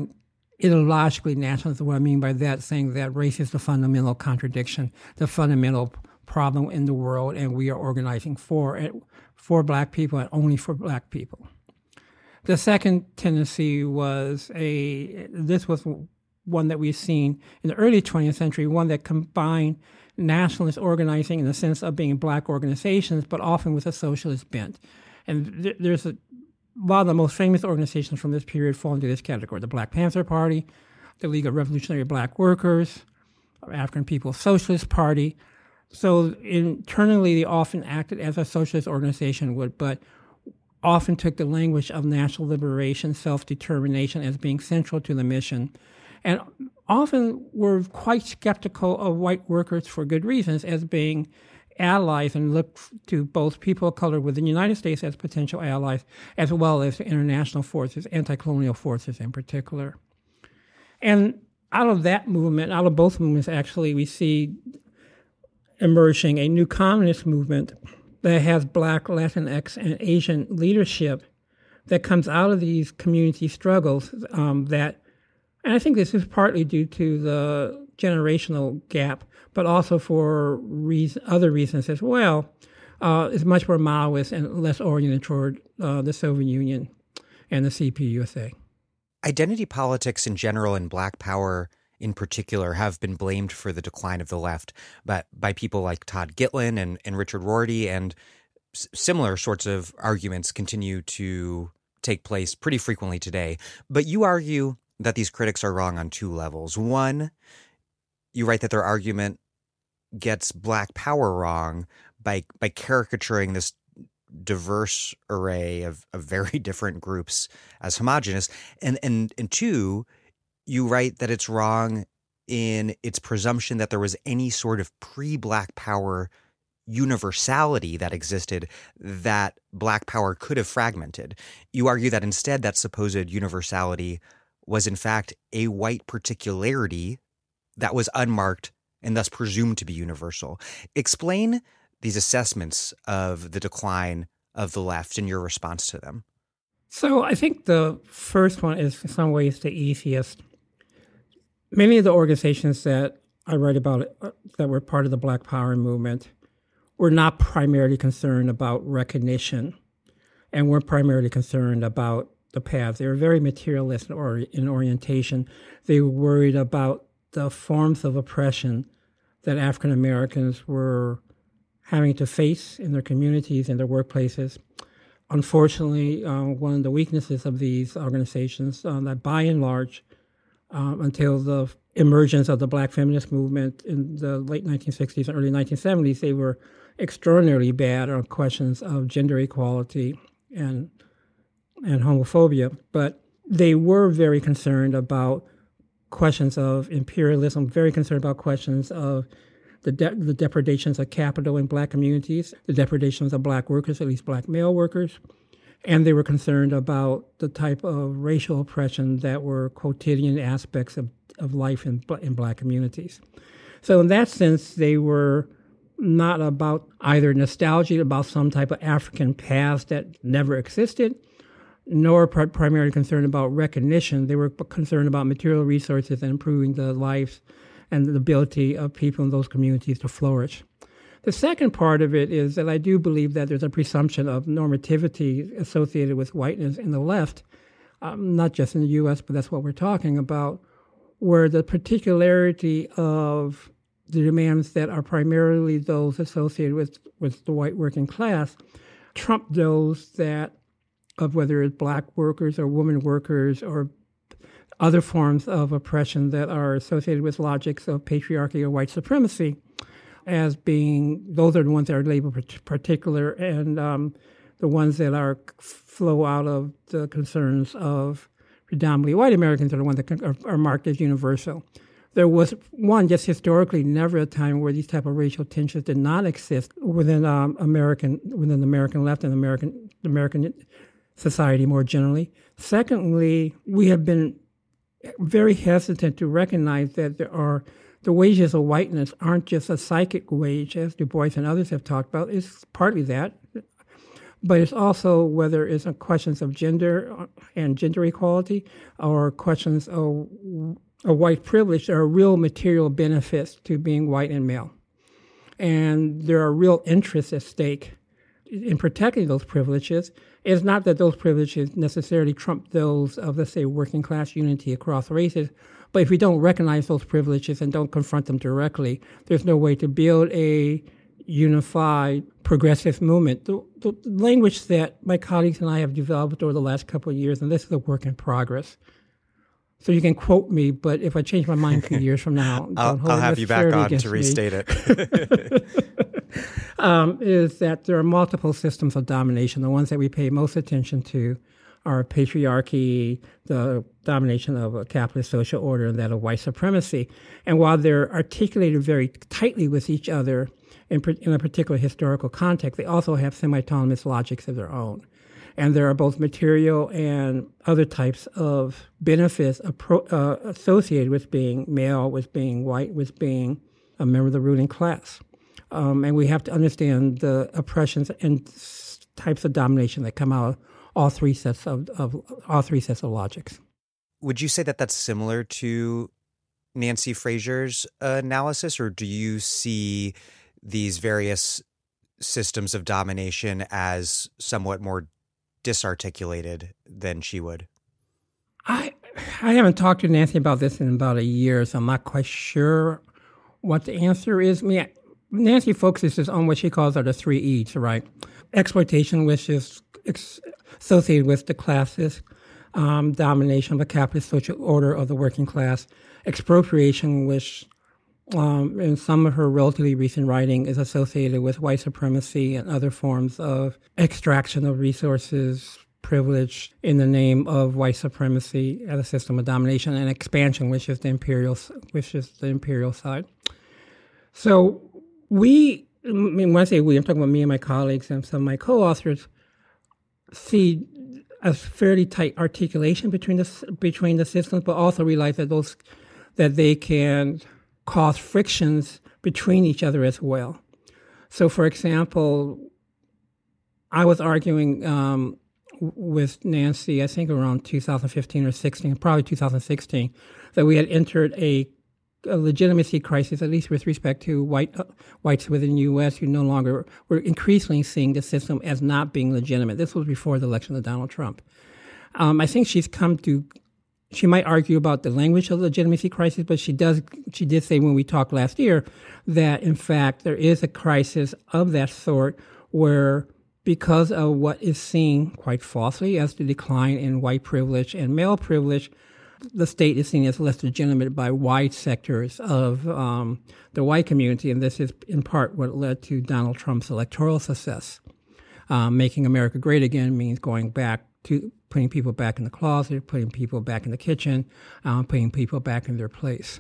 ideologically nationalist. What I mean by that, saying that race is the fundamental contradiction, the fundamental problem in the world, and we are organizing for it, for black people and only for black people. The second tendency was a this was one that we've seen in the early 20th century, one that combined nationalist organizing in the sense of being black organizations, but often with a socialist bent. And th- there's a a lot of the most famous organizations from this period fall into this category the Black Panther Party, the League of Revolutionary Black Workers, African People's Socialist Party. So internally, they often acted as a socialist organization would, but often took the language of national liberation, self determination as being central to the mission, and often were quite skeptical of white workers for good reasons as being allies and look to both people of color within the United States as potential allies, as well as international forces, anti colonial forces in particular. And out of that movement, out of both movements, actually, we see emerging a new communist movement that has black, Latinx, and Asian leadership that comes out of these community struggles um, that, and I think this is partly due to the generational gap but also for reason, other reasons as well, uh, is much more Maoist and less oriented toward uh, the Soviet Union and the CPUSA. Identity politics in general and black power in particular have been blamed for the decline of the left but by people like Todd Gitlin and, and Richard Rorty and s- similar sorts of arguments continue to take place pretty frequently today. But you argue that these critics are wrong on two levels. One, you write that their argument gets black power wrong by by caricaturing this diverse array of, of very different groups as homogenous and and and two you write that it's wrong in its presumption that there was any sort of pre-black power universality that existed that black power could have fragmented you argue that instead that supposed universality was in fact a white particularity that was unmarked and thus presumed to be universal. Explain these assessments of the decline of the left and your response to them. So I think the first one is in some ways the easiest. Many of the organizations that I write about uh, that were part of the Black Power movement were not primarily concerned about recognition and weren't primarily concerned about the paths. They were very materialist in orientation. They were worried about the forms of oppression that African Americans were having to face in their communities and their workplaces. Unfortunately, uh, one of the weaknesses of these organizations uh, that by and large, um, until the emergence of the black feminist movement in the late 1960s and early 1970s, they were extraordinarily bad on questions of gender equality and and homophobia. But they were very concerned about questions of imperialism, very concerned about questions of the, de- the depredations of capital in black communities, the depredations of black workers, at least black male workers. And they were concerned about the type of racial oppression that were quotidian aspects of, of life in, in black communities. So, in that sense, they were not about either nostalgia about some type of African past that never existed, nor pr- primarily concerned about recognition. They were concerned about material resources and improving the lives and the ability of people in those communities to flourish. The second part of it is that I do believe that there's a presumption of normativity associated with whiteness in the left, um, not just in the US, but that's what we're talking about, where the particularity of the demands that are primarily those associated with, with the white working class trump those that of whether it's black workers or women workers or other forms of oppression that are associated with logics of patriarchy or white supremacy as being those are the ones that are labeled particular and um, the ones that are flow out of the concerns of predominantly white Americans are the ones that are, are marked as universal. There was one just historically never a time where these type of racial tensions did not exist within um, American within the American left and American American society more generally. Secondly, we have been very hesitant to recognize that there are the wages of whiteness aren't just a psychic wage, as Du Bois and others have talked about. It's partly that, but it's also whether it's questions of gender uh, and gender equality or questions of, of white privilege. There are real material benefits to being white and male. And there are real interests at stake in protecting those privileges. It's not that those privileges necessarily trump those of, let's say, working class unity across races, but if we don't recognize those privileges and don't confront them directly, there's no way to build a unified progressive movement. The, the language that my colleagues and I have developed over the last couple of years, and this is a work in progress. So you can quote me, but if I change my mind a few years from now, I'll, I'll have you back on to restate me. it. um, is that there are multiple systems of domination. The ones that we pay most attention to are patriarchy, the domination of a capitalist social order, and that of white supremacy. And while they're articulated very tightly with each other in, in a particular historical context, they also have semi autonomous logics of their own. And there are both material and other types of benefits appro- uh, associated with being male, with being white, with being a member of the ruling class. Um, and we have to understand the oppressions and types of domination that come out all three sets of, of all three sets of logics. Would you say that that's similar to Nancy Fraser's uh, analysis, or do you see these various systems of domination as somewhat more disarticulated than she would? I I haven't talked to Nancy about this in about a year, so I'm not quite sure what the answer is. I mean, Nancy focuses on what she calls are the three E's, right? Exploitation, which is ex- associated with the classes, um, domination of the capitalist social order of the working class, expropriation, which um, in some of her relatively recent writing is associated with white supremacy and other forms of extraction of resources, privilege in the name of white supremacy as a system of domination, and expansion, which is the imperial, which is the imperial side. So we, I mean, when I say we, I'm talking about me and my colleagues and some of my co-authors, see a fairly tight articulation between the between the systems, but also realize that those that they can cause frictions between each other as well. So, for example, I was arguing um, with Nancy, I think around 2015 or 16, probably 2016, that we had entered a, a legitimacy crisis, at least with respect to white uh, whites within the U.S. who no longer were increasingly seeing the system as not being legitimate. This was before the election of Donald Trump. Um, I think she's come to she might argue about the language of legitimacy crisis, but she does she did say when we talked last year that in fact there is a crisis of that sort where because of what is seen quite falsely as the decline in white privilege and male privilege, the state is seen as less legitimate by wide sectors of um, the white community, and this is in part what led to Donald Trump's electoral success. Um, making America great again means going back to putting people back in the closet, putting people back in the kitchen, um, putting people back in their place.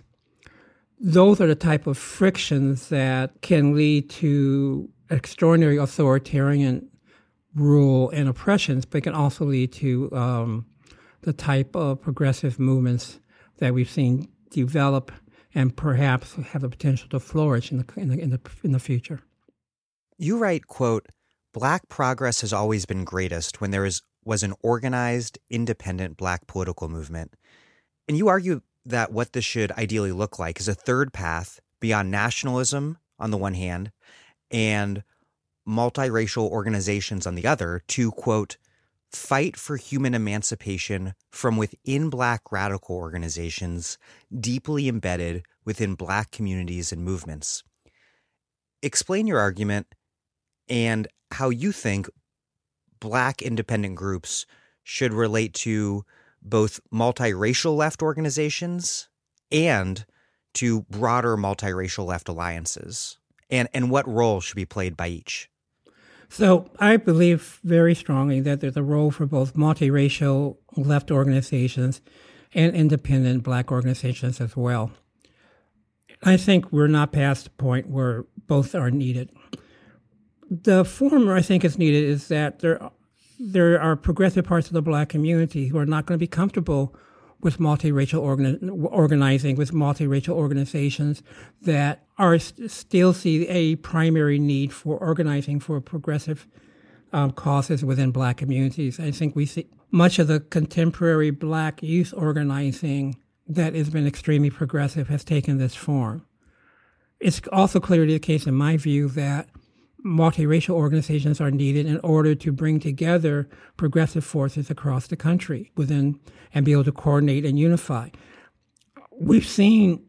Those are the type of frictions that can lead to extraordinary authoritarian rule and oppressions, but can also lead to um, the type of progressive movements that we've seen develop and perhaps have the potential to flourish in the, in the, in the, in the future. You write, quote, Black progress has always been greatest when there is, was an organized, independent black political movement. And you argue that what this should ideally look like is a third path beyond nationalism on the one hand and multiracial organizations on the other to, quote, fight for human emancipation from within Black radical organizations deeply embedded within Black communities and movements. Explain your argument and how you think Black independent groups should relate to both multiracial left organizations and to broader multiracial left alliances, and, and what role should be played by each. So I believe very strongly that there's a role for both multiracial left organizations and independent black organizations as well. I think we're not past the point where both are needed. The former, I think, is needed is that there there are progressive parts of the black community who are not going to be comfortable with multiracial organizing, with multiracial organizations that are still see a primary need for organizing for progressive um, causes within black communities. I think we see much of the contemporary black youth organizing that has been extremely progressive has taken this form. It's also clearly the case, in my view, that multiracial organizations are needed in order to bring together progressive forces across the country within and be able to coordinate and unify. We've seen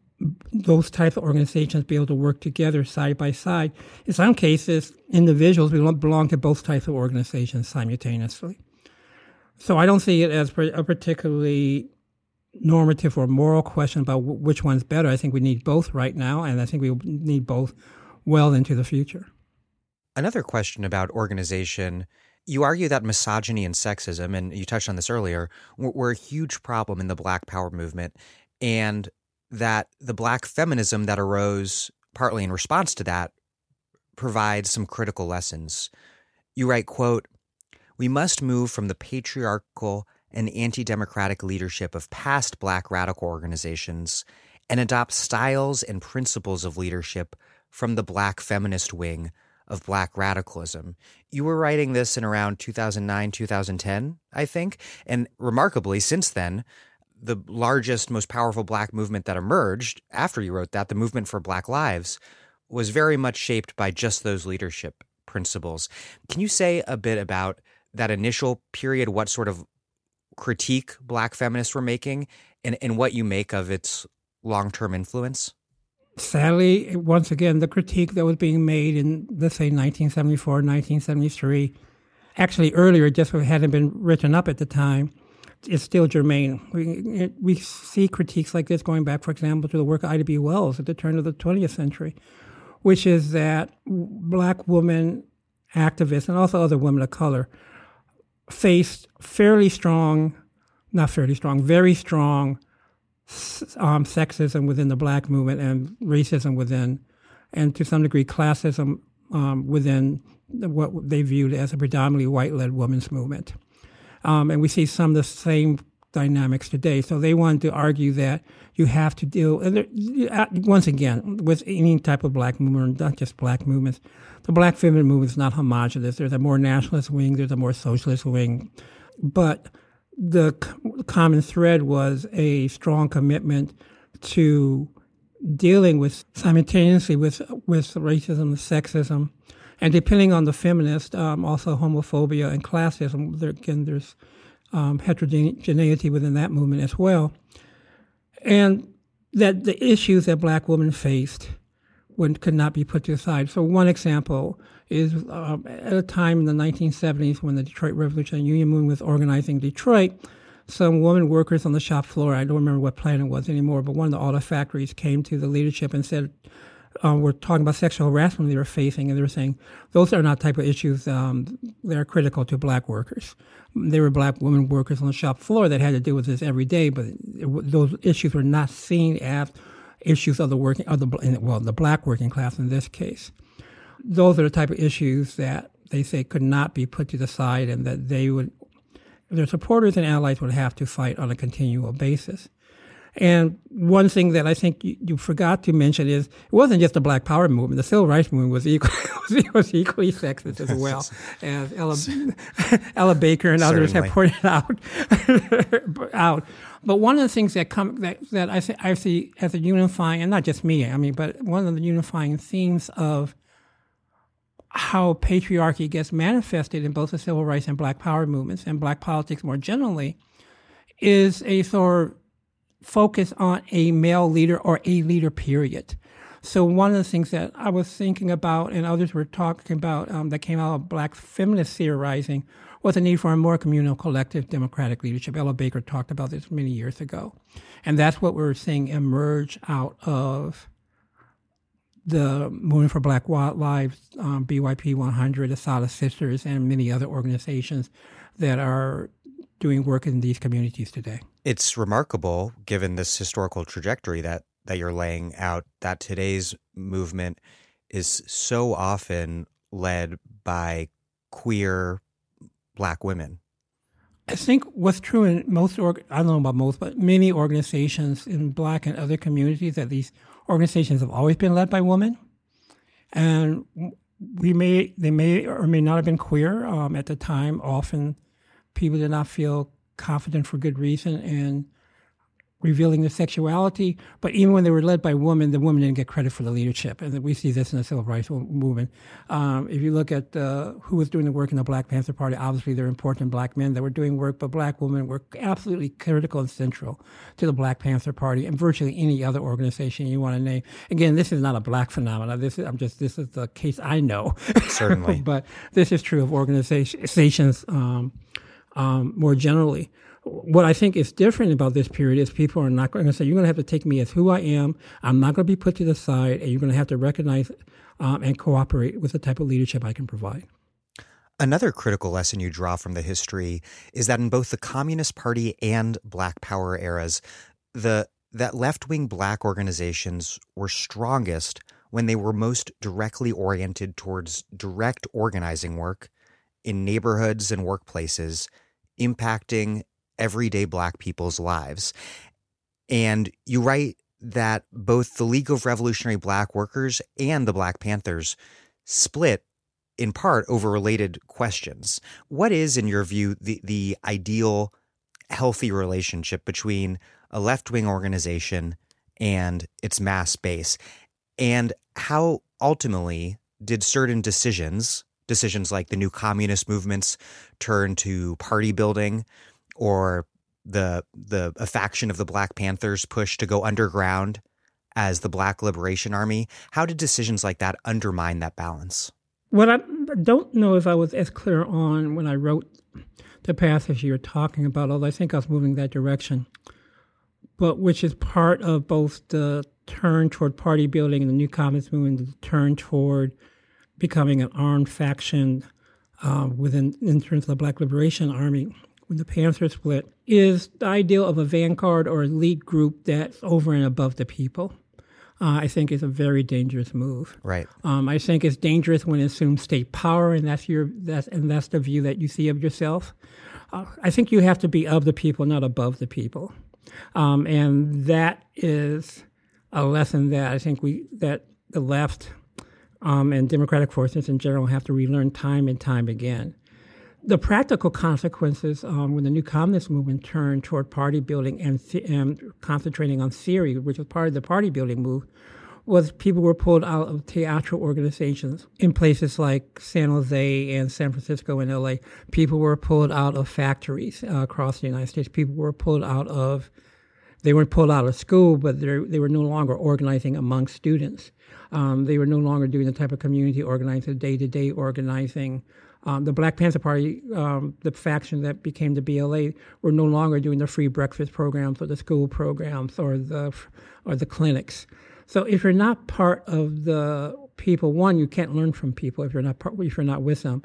those types of organizations be able to work together side by side. In some cases, individuals belong to both types of organizations simultaneously. So I don't see it as a particularly normative or moral question about which one's better. I think we need both right now, and I think we need both well into the future. Another question about organization. You argue that misogyny and sexism, and you touched on this earlier, were a huge problem in the Black Power movement, and that the Black feminism that arose partly in response to that provides some critical lessons. You write, quote, We must move from the patriarchal and anti democratic leadership of past Black radical organizations and adopt styles and principles of leadership from the Black feminist wing of black radicalism. You were writing this in around 2009, 2010, I think. And remarkably, since then, the largest, most powerful black movement that emerged after you wrote that, the movement for Black Lives, was very much shaped by just those leadership principles. Can you say a bit about that initial period, what sort of critique black feminists were making, and, and what you make of its long term influence? Sadly, once again, the critique that was being made in, let's say, 1974, 1973, actually earlier, just hadn't been written up at the time, is still germane. We, we see critiques like this going back, for example, to the work of Ida B. Wells at the turn of the 20th century, which is that black women activists and also other women of color faced fairly strong, not fairly strong, very strong um, sexism within the black movement and racism within, and to some degree, classism um, within what they viewed as a predominantly white led women's movement. Um, and we see some of the same dynamics today. So they wanted to argue that you have to deal, and uh, once again, with any type of black movement, not just black movements, the black feminine movement is not homogenous. There's a more nationalist wing, there's a more socialist wing. But the common thread was a strong commitment to dealing with simultaneously with with racism, sexism, and depending on the feminist, um, also homophobia and classism. There, again, there's um, heterogeneity within that movement as well, and that the issues that black women faced could not be put to the side. So one example is uh, at a time in the 1970s when the Detroit Revolutionary Union movement was organizing Detroit, some women workers on the shop floor, I don't remember what plant it was anymore, but one of the auto factories came to the leadership and said, um, were talking about sexual harassment they were facing, and they were saying those are not type of issues um, that are critical to black workers. There were black women workers on the shop floor that had to deal with this every day, but it, those issues were not seen as issues of the working, of the well, the black working class in this case. Those are the type of issues that they say could not be put to the side, and that they would, their supporters and allies would have to fight on a continual basis. And one thing that I think you, you, forgot to mention is it wasn't just the Black Power movement. The Civil Rights movement was equally, was equally sexist as well, as Ella, Ella Baker and others Certainly. have pointed out. out. But one of the things that come that, that I, see, I see as a unifying, and not just me, I mean, but one of the unifying themes of how patriarchy gets manifested in both the civil rights and Black Power movements and Black politics more generally is a sort of focus on a male leader or a leader, period. So one of the things that I was thinking about, and others were talking about, um, that came out of Black feminist theorizing, was a need for a more communal, collective, democratic leadership. Ella Baker talked about this many years ago, and that's what we're seeing emerge out of the Movement for Black Lives, um, BYP 100, Assata Sisters, and many other organizations that are doing work in these communities today. It's remarkable, given this historical trajectory that that you're laying out, that today's movement is so often led by queer black women. I think what's true in most, org- I don't know about most, but many organizations in black and other communities, that these organizations have always been led by women. And we may, they may or may not have been queer um, at the time. Often people did not feel confident for good reason and revealing their sexuality. But even when they were led by women, the women didn't get credit for the leadership. And we see this in the civil rights movement. Um, if you look at uh, who was doing the work in the Black Panther Party, obviously there are important black men that were doing work, but black women were absolutely critical and central to the Black Panther Party and virtually any other organization you want to name. Again, this is not a black phenomenon. This is I'm just this is the case I know. Certainly, but this is true of organizations um, um, more generally what I think is different about this period is people are not going to say, you're going to have to take me as who I am. I'm not going to be put to the side, and you're going to have to recognize um, and cooperate with the type of leadership I can provide. Another critical lesson you draw from the history is that in both the Communist Party and Black Power eras, the that left-wing black organizations were strongest when they were most directly oriented towards direct organizing work in neighborhoods and workplaces, impacting everyday black people's lives. And you write that both the League of Revolutionary Black Workers and the Black Panthers split in part over related questions. What is, in your view, the, the ideal healthy relationship between a left wing organization and its mass base? And how ultimately did certain decisions, decisions like the new communist movements turn to party building, or the the a faction of the Black Panthers push to go underground as the Black Liberation Army. How did decisions like that undermine that balance? What I don't know if I was as clear on when I wrote the passage you're talking about, although I think I was moving that direction, but which is part of both the turn toward party building and the new communist movement, the turn toward becoming an armed faction uh, within in terms of the Black Liberation Army when the Panthers split is the ideal of a vanguard or elite group that's over and above the people. Uh, I think is a very dangerous move. Right. Um, I think it's dangerous when it assumes state power, and that's your that's and that's the view that you see of yourself. Uh, I think you have to be of the people, not above the people, um, and that is a lesson that I think we that the left um, and democratic forces in general have to relearn time and time again the practical consequences um, when the new communist movement turned toward party building and, th- and, concentrating on theory, which was part of the party building move, was people were pulled out of theatrical organizations in places like San Jose and San Francisco and LA. People were pulled out of factories uh, across the United States. People were pulled out of they weren't pulled out of school, but they were no longer organizing among students. Um, they were no longer doing the type of community organizing, day to day organizing um, the Black Panther Party, um, the faction that became the BLA, were no longer doing the free breakfast programs or the school programs or the or the clinics. So if you're not part of the people, one, you can't learn from people if you're not part, if you're not with them,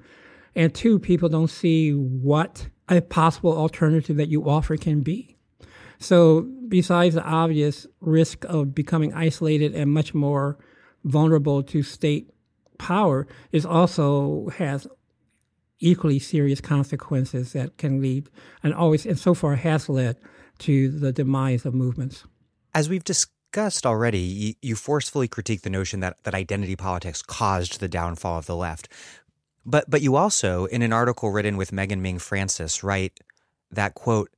and two, people don't see what a possible alternative that you offer can be. So besides the obvious risk of becoming isolated and much more vulnerable to state power, it also has equally serious consequences that can lead, and always, and so far has led to the demise of movements. As we've discussed already, you, forcefully critique the notion that, that identity politics caused the downfall of the left. But but you also, in an article written with Megan Ming Francis, write that quote,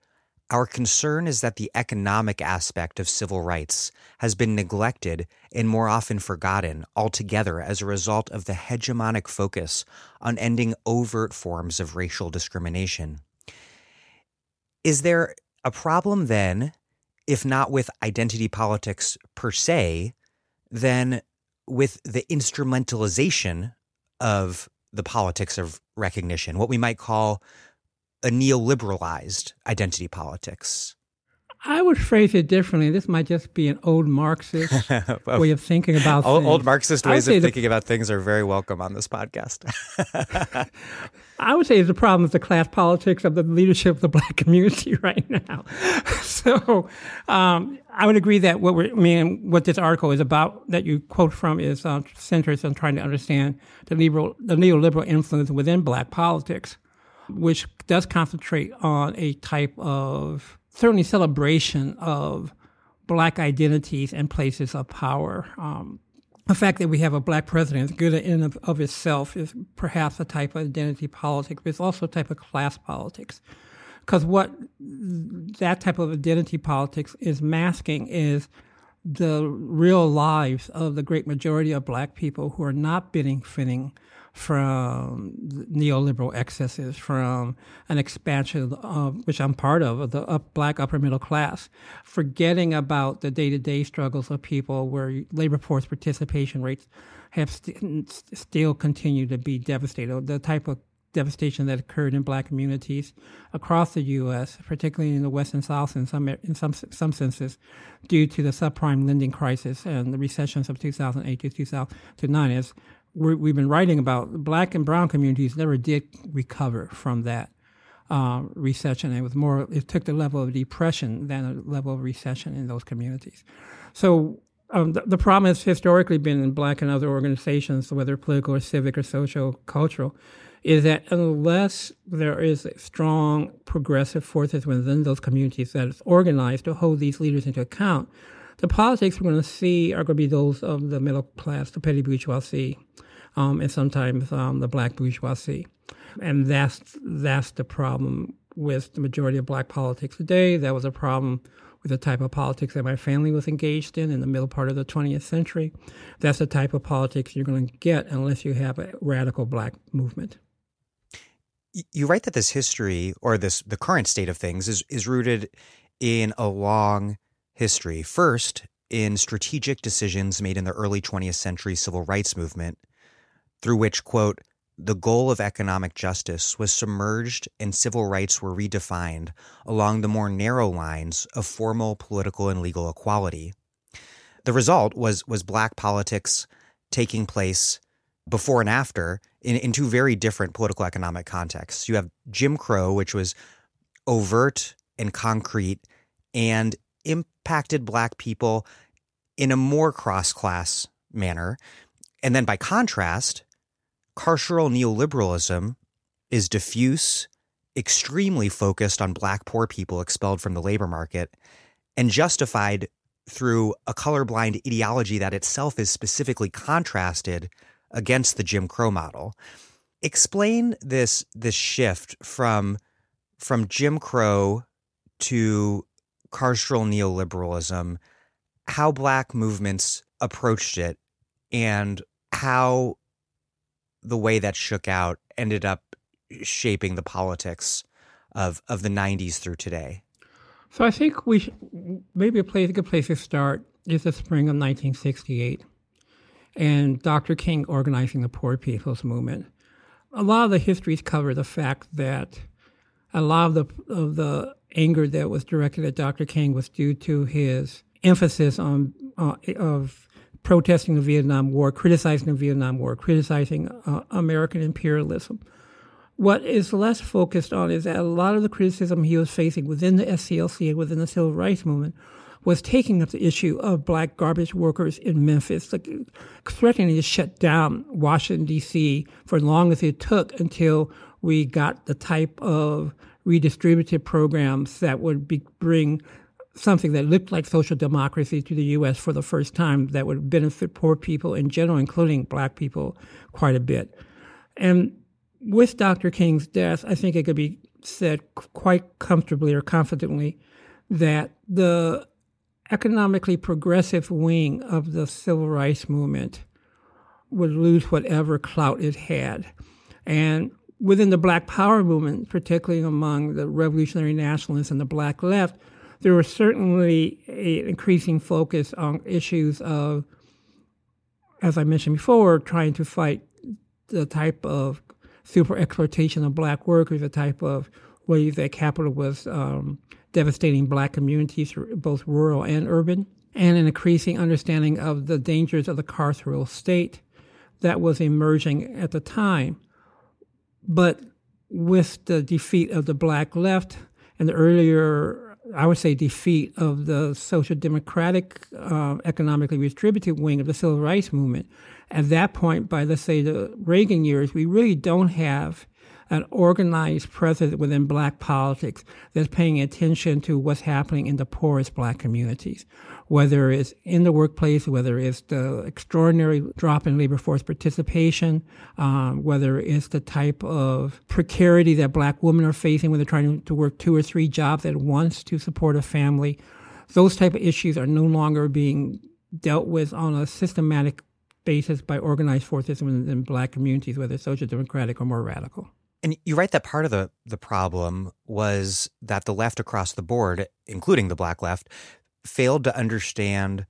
our concern is that the economic aspect of civil rights has been neglected and more often forgotten altogether as a result of the hegemonic focus on ending overt forms of racial discrimination. Is there a problem then, if not with identity politics per se, then with the instrumentalization of the politics of recognition, what we might call a neoliberalized identity politics? I would phrase it differently. This might just be an old Marxist way of thinking about old, things. Old Marxist ways of thinking the, about things are very welcome on this podcast. I would say the problem is the class politics of the leadership of the black community right now. so um, I would agree that what we're, I mean, what this article is about that you quote from is uh, centers on trying to understand the liberal, the neoliberal influence within black politics, which does concentrate on a type of certainly celebration of black identities and places of power. Um, the fact that we have a black president, is good in of, of itself, is perhaps a type of identity politics, but it's also a type of class politics. Because what that type of identity politics is masking is the real lives of the great majority of black people who are not benefiting from neoliberal excesses, from an expansion of, which I'm part of, of the up, black upper middle class, forgetting about the day to day struggles of people where labor force participation rates have st- still continued to be devastated. The type of devastation that occurred in black communities across the U.S., particularly in the West and South, in some in some some senses, due to the subprime lending crisis and the recessions of 2008 to 2009, is we have been writing about black and brown communities never did recover from that uh, recession. It was more, it took the level of depression than a level of recession in those communities. So um, the, the, problem has historically been in black and other organizations, whether political or civic or social, cultural, is that unless there is strong progressive forces within those communities that is organized to hold these leaders into account, the politics we're going to see are going to be those of the middle class, the petty bourgeoisie, um, and sometimes um, the black bourgeoisie. And that's, that's the problem with the majority of black politics today. That was a problem with the type of politics that my family was engaged in in the middle part of the 20th century. That's the type of politics you're going to get unless you have a radical black movement. You write that this history or this the current state of things is is rooted in a long history. First, in strategic decisions made in the early 20th century civil rights movement through which, quote, the goal of economic justice was submerged and civil rights were redefined along the more narrow lines of formal political and legal equality. The result was, was black politics taking place before and after in, in two very different political economic contexts. You have Jim Crow, which was overt and concrete and impacted black people in a more cross class manner. And then by contrast, carceral neoliberalism is diffuse, extremely focused on black poor people expelled from the labor market, and justified through a colorblind ideology that itself is specifically contrasted against the Jim Crow model. Explain this this shift from from Jim Crow to carceral neoliberalism, how black movements approached it, and how the way that shook out ended up shaping the politics of of the 90s through today? So I think we maybe a place a good place to start is the spring of 1968 and Dr. King organizing the Poor People's Movement. A lot of the histories cover the fact that a lot of the of the anger that was directed at Dr. King was due to his emphasis on uh, of protesting the Vietnam War, criticizing the Vietnam War, criticizing uh, American imperialism. What is less focused on is that a lot of the criticism he was facing within the SCLC and within the civil rights movement was taking up the issue of black garbage workers in Memphis, like threatening to shut down Washington, D.C. for as long as it took until we got the type of redistributive programs that would be, bring something that looked like social democracy to the U.S. for the first time that would benefit poor people in general, including black people, quite a bit. And with Dr. King's death, I think it could be said quite comfortably or confidently that the economically progressive wing of the civil rights movement would lose whatever clout it had. And within the Black Power movement, particularly among the revolutionary nationalists and the Black left, there was certainly an increasing focus on issues of, as I mentioned before, trying to fight the type of super exploitation of black workers, the type of ways that capital was um, devastating black communities, both rural and urban, and an increasing understanding of the dangers of the carceral state that was emerging at the time. But with the defeat of the black left and the earlier, I would say, defeat of the social democratic, uh, economically redistributive wing of the civil rights movement, at that point, by let's say the Reagan years, we really don't have an organized presence within black politics that's paying attention to what's happening in the poorest black communities, whether it's in the workplace, whether it's the extraordinary drop in labor force participation, um, whether it's the type of precarity that black women are facing when they're trying to work two or three jobs at once to support a family. Those type of issues are no longer being dealt with on a systematic basis by organized forces within black communities, whether social democratic or more radical. And you write that part of the, the problem was that the left across the board, including the black left, failed to understand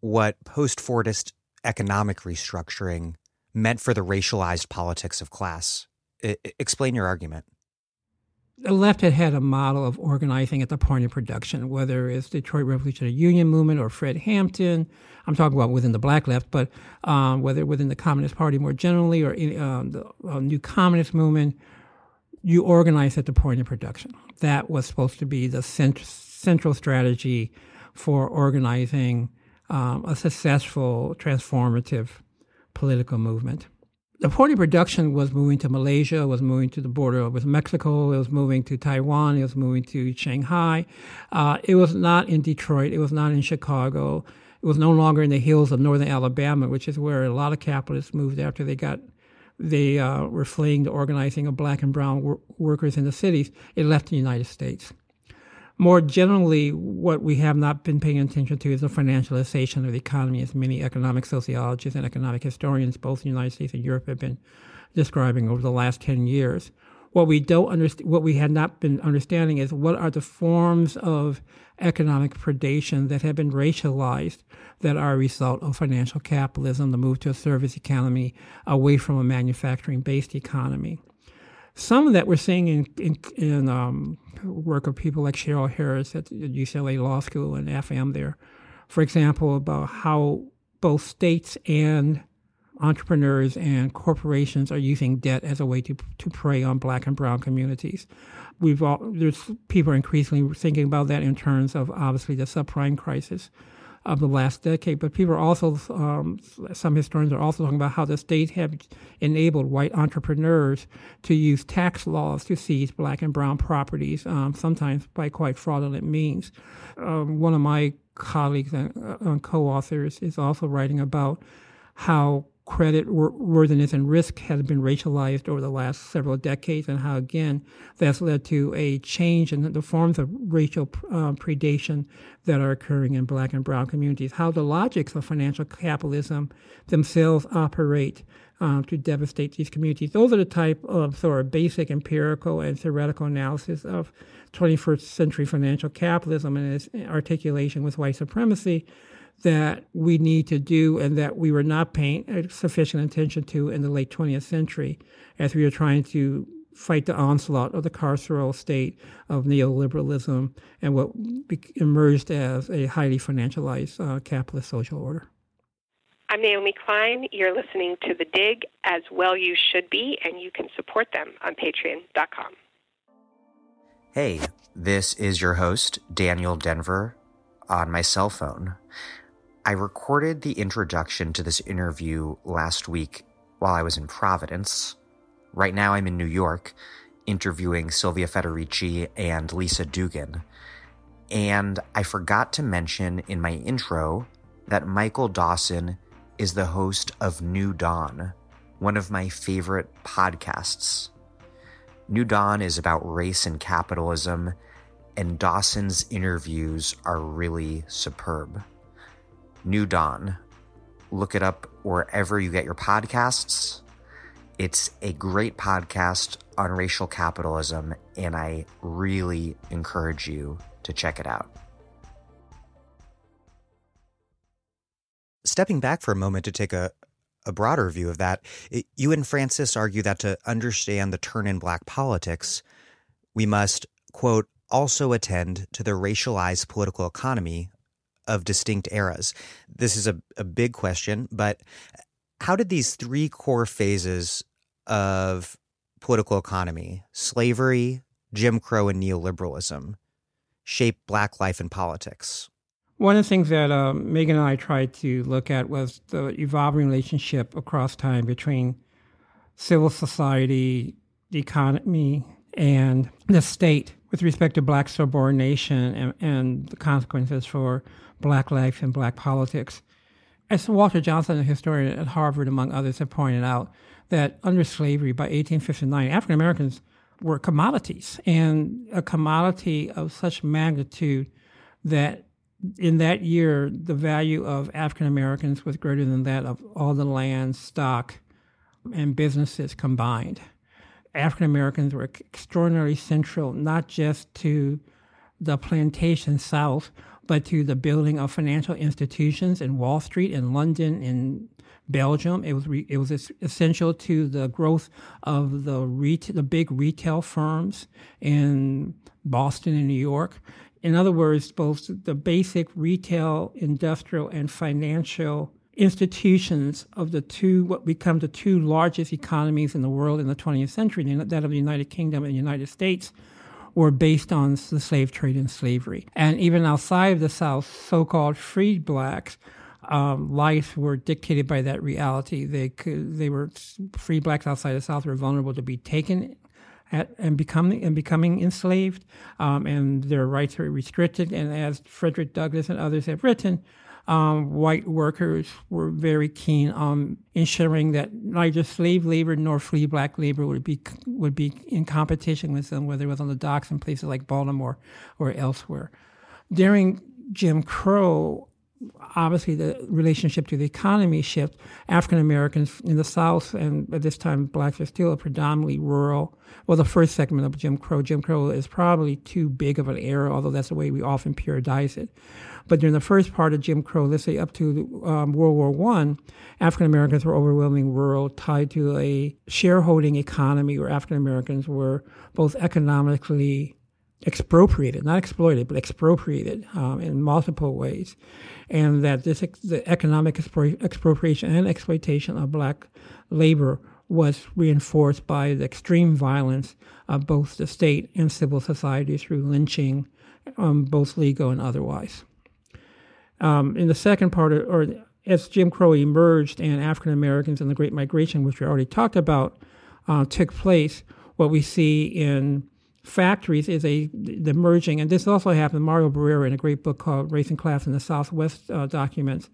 what post Fordist economic restructuring meant for the racialized politics of class. I, explain your argument the left had had a model of organizing at the point of production, whether it's the Detroit Revolutionary Union movement or Fred Hampton. I'm talking about within the black left, but um, whether within the Communist Party more generally or in, uh, the uh, New Communist movement, you organize at the point of production. That was supposed to be the cent- central strategy for organizing um, a successful, transformative political movement the party production was moving to Malaysia, was moving to the border with Mexico, it was moving to Taiwan, it was moving to Shanghai. Uh, it was not in Detroit, it was not in Chicago. It was no longer in the hills of northern Alabama, which is where a lot of capitalists moved after they got they uh, were fleeing the organizing of black and brown wor- workers in the cities. It left the United States. More generally, what we have not been paying attention to is the financialization of the economy, as many economic sociologists and economic historians, both in the United States and Europe, have been describing over the last 10 years. What we don't understand, what we had not been understanding is what are the forms of economic predation that have been racialized that are a result of financial capitalism, the move to a service economy away from a manufacturing based economy. Some of that we're seeing in, in, in um, work of people like Cheryl Harris at UCLA Law School and FM there, for example, about how both states and entrepreneurs and corporations are using debt as a way to to prey on black and brown communities. We've all there's people are increasingly thinking about that in terms of obviously the subprime crisis of the last decade. But people are also, um, some historians are also talking about how the state have enabled white entrepreneurs to use tax laws to seize black and brown properties, um, sometimes by quite fraudulent means. Um, one of my colleagues and uh, co-authors is also writing about how credit worthiness and risk has been racialized over the last several decades, and how again that's led to a change in the forms of racial uh, predation that are occurring in black and brown communities. How the logics of financial capitalism themselves operate uh, to devastate these communities. Those are the type of sort of basic empirical and theoretical analysis of 21st century financial capitalism and its articulation with white supremacy that we need to do and that we were not paying sufficient attention to in the late 20th century as we were trying to fight the onslaught of the carceral state of neoliberalism and what emerged as a highly financialized uh, capitalist social order. I'm Naomi Klein. You're listening to The Dig, as well you should be, and you can support them on patreon.com. Hey, this is your host, Daniel Denvir, on my cell phone. I recorded the introduction to this interview last week while I was in Providence. Right now, I'm in New York interviewing Silvia Federici and Lisa Duggan. And I forgot to mention in my intro that Michael Dawson is the host of New Dawn, one of my favorite podcasts. New Dawn is about race and capitalism, and Dawson's interviews are really superb. New Dawn. Look it up wherever you get your podcasts. It's a great podcast on racial capitalism, and I really encourage you to check it out. Stepping back for a moment to take a, a broader view of that, it, you and Francis argue that to understand the turn in black politics, we must, quote, also attend to the racialized political economy of distinct eras. This is a, a big question, but how did these three core phases of political economy, slavery, Jim Crow, and neoliberalism, shape black life and politics? One of the things that uh, Megan and I tried to look at was the evolving relationship across time between civil society, the economy, and the state with respect to black subordination and, and the consequences for black life and black politics. As Walter Johnson, a historian at Harvard, among others, have pointed out, that under slavery by 1859, African Americans were commodities, and a commodity of such magnitude that in that year, the value of African Americans was greater than that of all the land, stock, and businesses combined. African Americans were extraordinarily central, not just to the plantation South, but to the building of financial institutions in Wall Street, in London, in Belgium. It was re- it was essential to the growth of the ret- the big retail firms in Boston and New York. In other words, both the basic retail, industrial, and financial institutions of the two, what become the two largest economies in the world in the 20th century, that of the United Kingdom and the United States, were based on the slave trade and slavery. And even outside of the South, so called freed blacks um, life were dictated by that reality. They could, they were free blacks outside the South were vulnerable to be taken at, and becoming and becoming enslaved, um, and their rights were restricted. And as Frederick Douglass and others have written, um, white workers were very keen on ensuring that neither slave labor nor free black labor would be would be in competition with them, whether it was on the docks in places like Baltimore or elsewhere. During Jim Crow, obviously the relationship to the economy shift. African Americans in the South, and at this time, blacks are still predominantly rural. Well, the first segment of Jim Crow, Jim Crow is probably too big of an era, although that's the way we often periodize it. But during the first part of Jim Crow, let's say up to um, World War One, African Americans were overwhelmingly rural, tied to a shareholding economy where African Americans were both economically expropriated, not exploited, but expropriated um, in multiple ways, and that this the economic expropriation and exploitation of black labor was reinforced by the extreme violence of both the state and civil society through lynching, um, both legal and otherwise. Um, in the second part, of, or as Jim Crow emerged and African Americans and the Great Migration, which we already talked about, uh, took place, what we see in factories is a the merging, and this also happened. Mario Barrera in a great book called Race and Class in the Southwest uh, documents.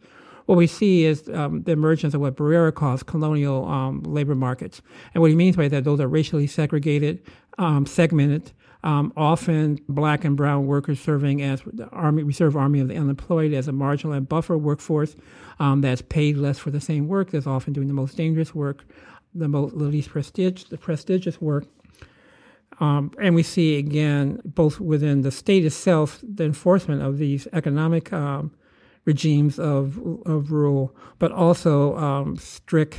What we see is um, the emergence of what Barrera calls colonial um, labor markets, and what he means by that, those are racially segregated, um, segmented. Um, often black and brown workers serving as the army reserve army of the unemployed as a marginal and buffer workforce um, that's paid less for the same work that's often doing the most dangerous work the, most, the least prestige, the prestigious work um, and we see again, both within the state itself, the enforcement of these economic um, regimes of, of rule, but also um, strict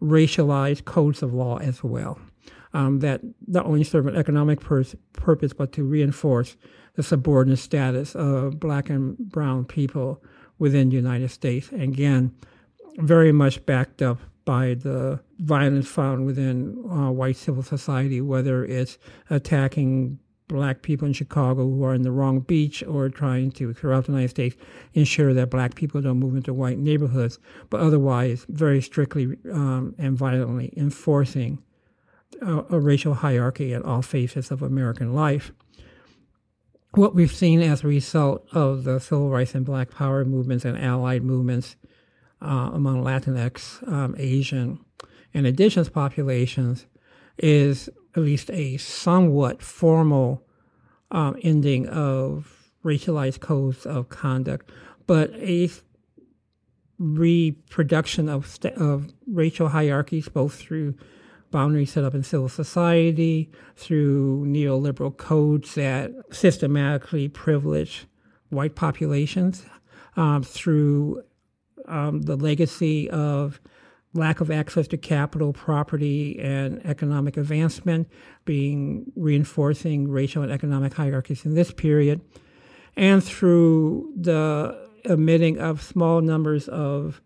racialized codes of law as well. Um, that not only serve an economic pers- purpose, but to reinforce the subordinate status of black and brown people within the United States. And again, very much backed up by the violence found within uh, white civil society, whether it's attacking black people in Chicago who are in the wrong beach or trying to, throughout the United States, ensure that black people don't move into white neighborhoods, but otherwise very strictly um, and violently enforcing a, a racial hierarchy at all phases of American life. What we've seen as a result of the civil rights and black power movements and allied movements uh, among Latinx, um, Asian, and indigenous populations is at least a somewhat formal um, ending of racialized codes of conduct, but a reproduction of, st- of racial hierarchies, both through boundaries set up in civil society, through neoliberal codes that systematically privilege white populations, um, through um, the legacy of lack of access to capital, property, and economic advancement being reinforcing racial and economic hierarchies in this period, and through the emitting of small numbers of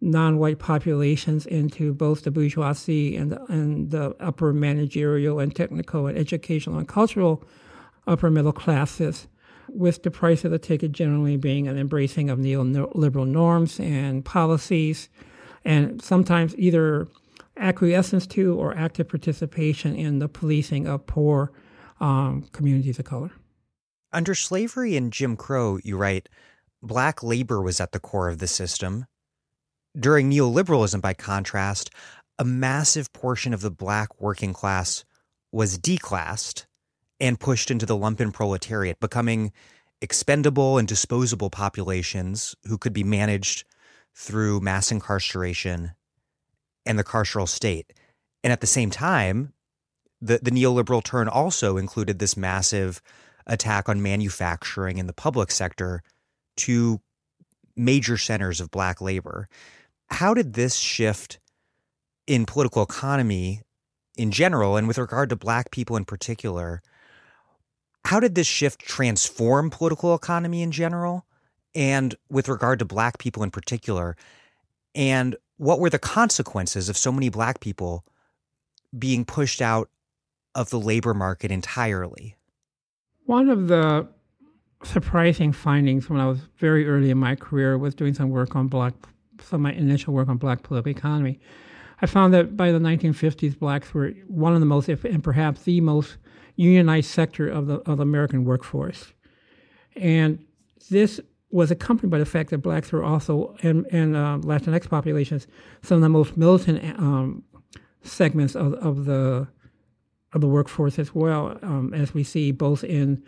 non-white populations into both the bourgeoisie and the, and the upper managerial and technical and educational and cultural upper middle classes with the price of the ticket generally being an embracing of neoliberal norms and policies, and sometimes either acquiescence to or active participation in the policing of poor um, communities of color. Under slavery and Jim Crow, you write, black labor was at the core of the system. During neoliberalism, by contrast, a massive portion of the black working class was declassed and pushed into the lumpen proletariat, becoming expendable and disposable populations who could be managed through mass incarceration and the carceral state. And at the same time, the, the neoliberal turn also included this massive attack on manufacturing in the public sector to major centers of black labor. How did this shift in political economy in general, and with regard to black people in particular, how did this shift transform political economy in general and with regard to black people in particular? And what were the consequences of so many black people being pushed out of the labor market entirely? One of the surprising findings when I was very early in my career was doing some work on black, some of my initial work on black political economy. I found that by the 1950s, blacks were one of the most, if, and perhaps the most unionized sector of the of the American workforce, and this was accompanied by the fact that blacks were also and and uh, Latinx populations some of the most militant um, segments of, of the of the workforce as well, um, as we see both in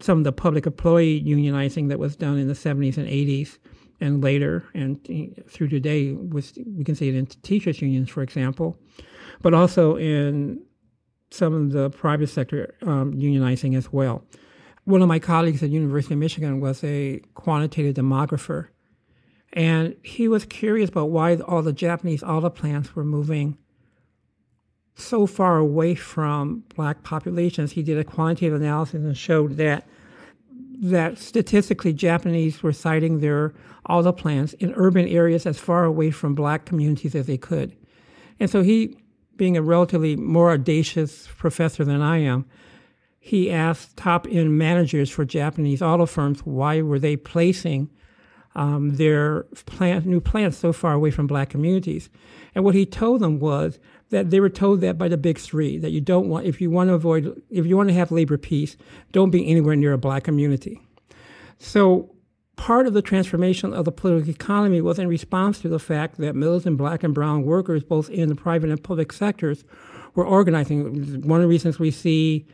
some of the public employee unionizing that was done in the 70s and 80s and later and through today with we can see it in teachers unions for example but also in some of the private sector um, unionizing as well. One of my colleagues at University of Michigan was a quantitative demographer, and he was curious about why all the Japanese auto plants were moving so far away from black populations. He did a quantitative analysis and showed that that statistically Japanese were siting their auto plants in urban areas as far away from black communities as they could. And so he being a relatively more audacious professor than I am, he asked top end managers for Japanese auto firms why were they placing um, their plant, new plants so far away from black communities. And what he told them was that they were told that by the big three that you don't want, if you want to avoid, if you want to have labor peace, don't be anywhere near a black community. So part of the transformation of the political economy was in response to the fact that militant black and brown workers, both in the private and public sectors, were organizing. One of the reasons we see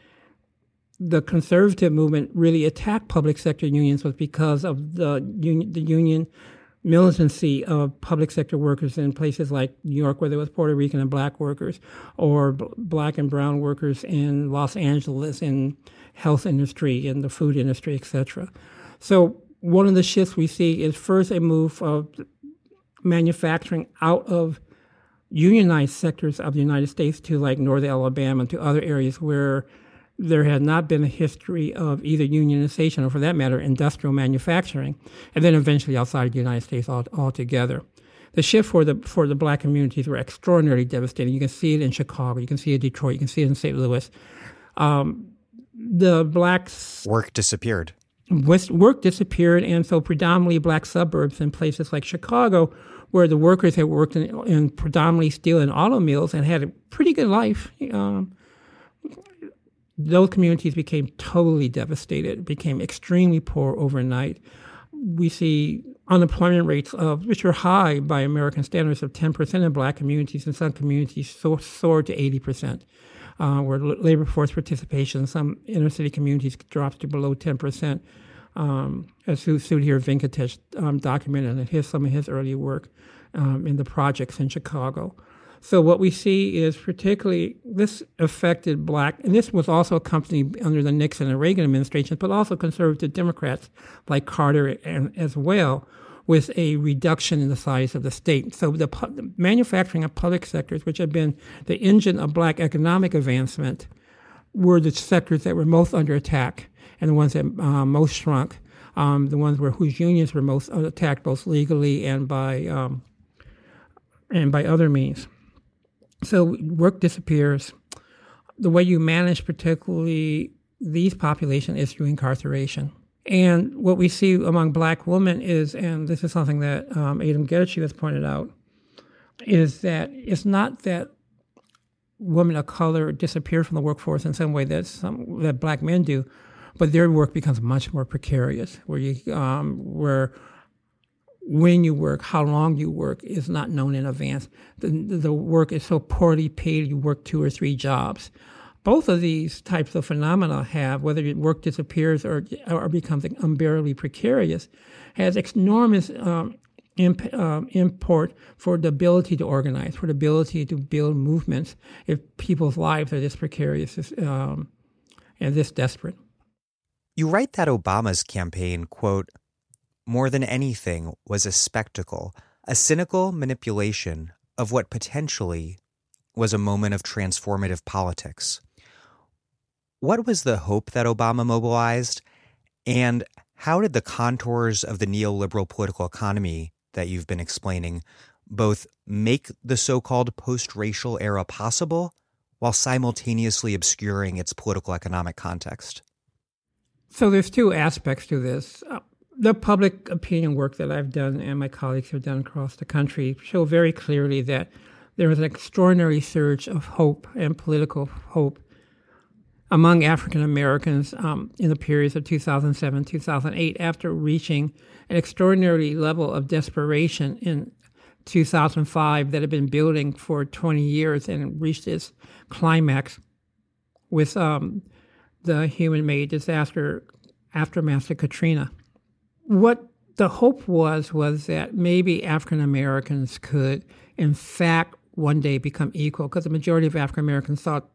the conservative movement really attack public sector unions was because of the union, the union militancy of public sector workers in places like New York, where there was Puerto Rican and black workers, or b- black and brown workers in Los Angeles in health industry, in the food industry, etc. So one of the shifts we see is first a move of manufacturing out of unionized sectors of the United States to like North Alabama to other areas where there had not been a history of either unionization or, for that matter, industrial manufacturing, and then eventually outside of the United States altogether. the shift for the for the black communities were extraordinarily devastating. You can see it in Chicago, you can see it in Detroit, you can see it in St. Louis. Um, the blacks work disappeared. Work disappeared, and so predominantly black suburbs in places like Chicago, where the workers had worked in, in predominantly steel and auto mills and had a pretty good life. Um, those communities became totally devastated, became extremely poor overnight. We see unemployment rates of which are high by American standards of 10% in black communities, and some communities so, soared to 80%. Uh, where labor force participation in some inner city communities drops to below 10%, um, as Sudhir Venkatesh um, documented in his, some of his early work um, in the projects in Chicago. So what we see is particularly this affected black, and this was also accompanied under the Nixon and Reagan administrations, but also conservative Democrats like Carter and, as well, with a reduction in the size of the state. So the, manufacturing and public sectors, which have been the engine of black economic advancement, were the sectors that were most under attack and the ones that uh, most shrunk. Um, the ones where whose unions were most attacked, both legally and by um, and by other means. So work disappears. The way you manage, particularly these population, is through incarceration. And what we see among black women is, and this is something that um, Adam Geraci has pointed out, is that it's not that women of color disappear from the workforce in some way that some that black men do, but their work becomes much more precarious, where you um, where when you work, how long you work is not known in advance. The, the work is so poorly paid, you work two or three jobs. Both of these types of phenomena have, whether your work disappears or, or becomes unbearably precarious, has enormous um, imp, um, import for the ability to organize, for the ability to build movements if people's lives are this precarious um, and this desperate. You write that Obama's campaign, quote, more than anything, was a spectacle, a cynical manipulation of what potentially was a moment of transformative politics. What was the hope that Obama mobilized? And how did the contours of the neoliberal political economy that you've been explaining both make the so called post racial era possible while simultaneously obscuring its political economic context? So there's two aspects to this uh, the public opinion work that I've done and my colleagues have done across the country show very clearly that there was an extraordinary surge of hope and political hope among African Americans um, in the periods of 2007 2008 after reaching an extraordinary level of desperation in 2005 that had been building for 20 years and reached its climax with um, the human made disaster aftermath of Katrina what the hope was was that maybe African Americans could, in fact, one day become equal, because the majority of African Americans thought,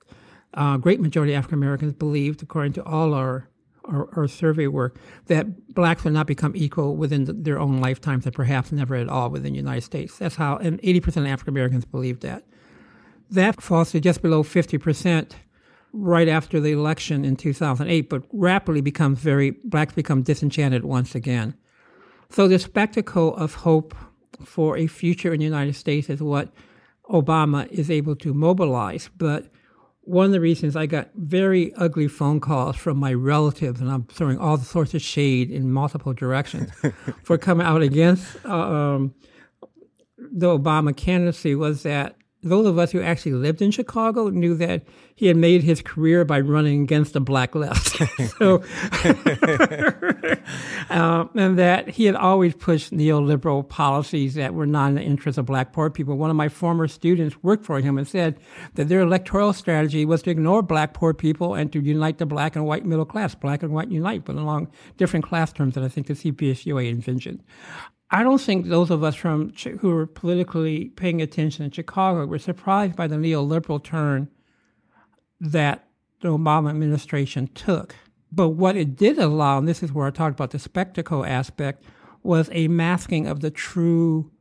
uh, great majority of African Americans believed, according to all our, our, our survey work, that blacks would not become equal within the, their own lifetimes, and perhaps never at all within the United States. That's how, and 80% of African Americans believed that. That falls to just below 50% right after the election in 2008, but rapidly becomes very, blacks become disenchanted once again. So the spectacle of hope for a future in the United States is what Obama is able to mobilize. But one of the reasons I got very ugly phone calls from my relatives, and I'm throwing all the sorts of shade in multiple directions for coming out against uh, um, the Obama candidacy was that those of us who actually lived in Chicago knew that he had made his career by running against the black left. so, uh, and that he had always pushed neoliberal policies that were not in the interest of black poor people. One of my former students worked for him and said that their electoral strategy was to ignore black poor people and to unite the black and white middle class, black and white unite, but along different class terms that I think the CPUSA envisioned. I don't think those of us from who were politically paying attention in Chicago were surprised by the neoliberal turn that the Obama administration took. But what it did allow, and this is where I talked about the spectacle aspect, was a masking of the true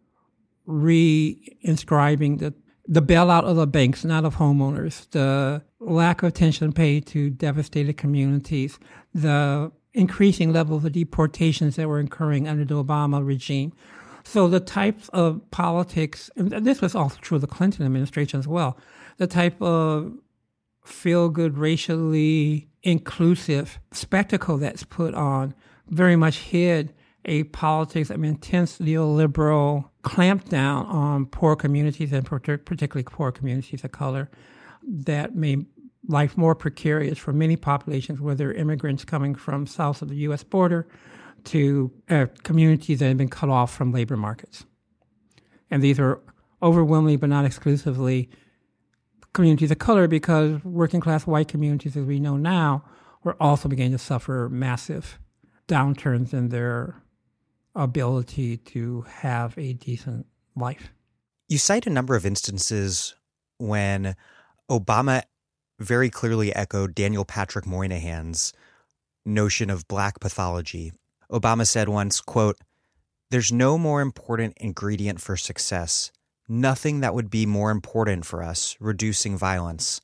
re-inscribing the the bailout of the banks, not of homeowners, the lack of attention paid to devastated communities, the increasing levels of deportations that were occurring under the Obama regime. So the types of politics, and this was also true of the Clinton administration as well, the type of feel good, racially inclusive spectacle that's put on very much hid a politics of intense neoliberal clampdown on poor communities and particularly poor communities of color that made life more precarious for many populations, whether immigrants coming from south of the U.S. border to uh, communities that have been cut off from labor markets. And these are overwhelmingly, but not exclusively, communities of color because working class white communities, as we know now, were also beginning to suffer massive downturns in their ability to have a decent life. You cite a number of instances when Obama very clearly echoed Daniel Patrick Moynihan's notion of black pathology. Obama said once, quote, There's no more important ingredient for success, nothing that would be more important for us, reducing violence,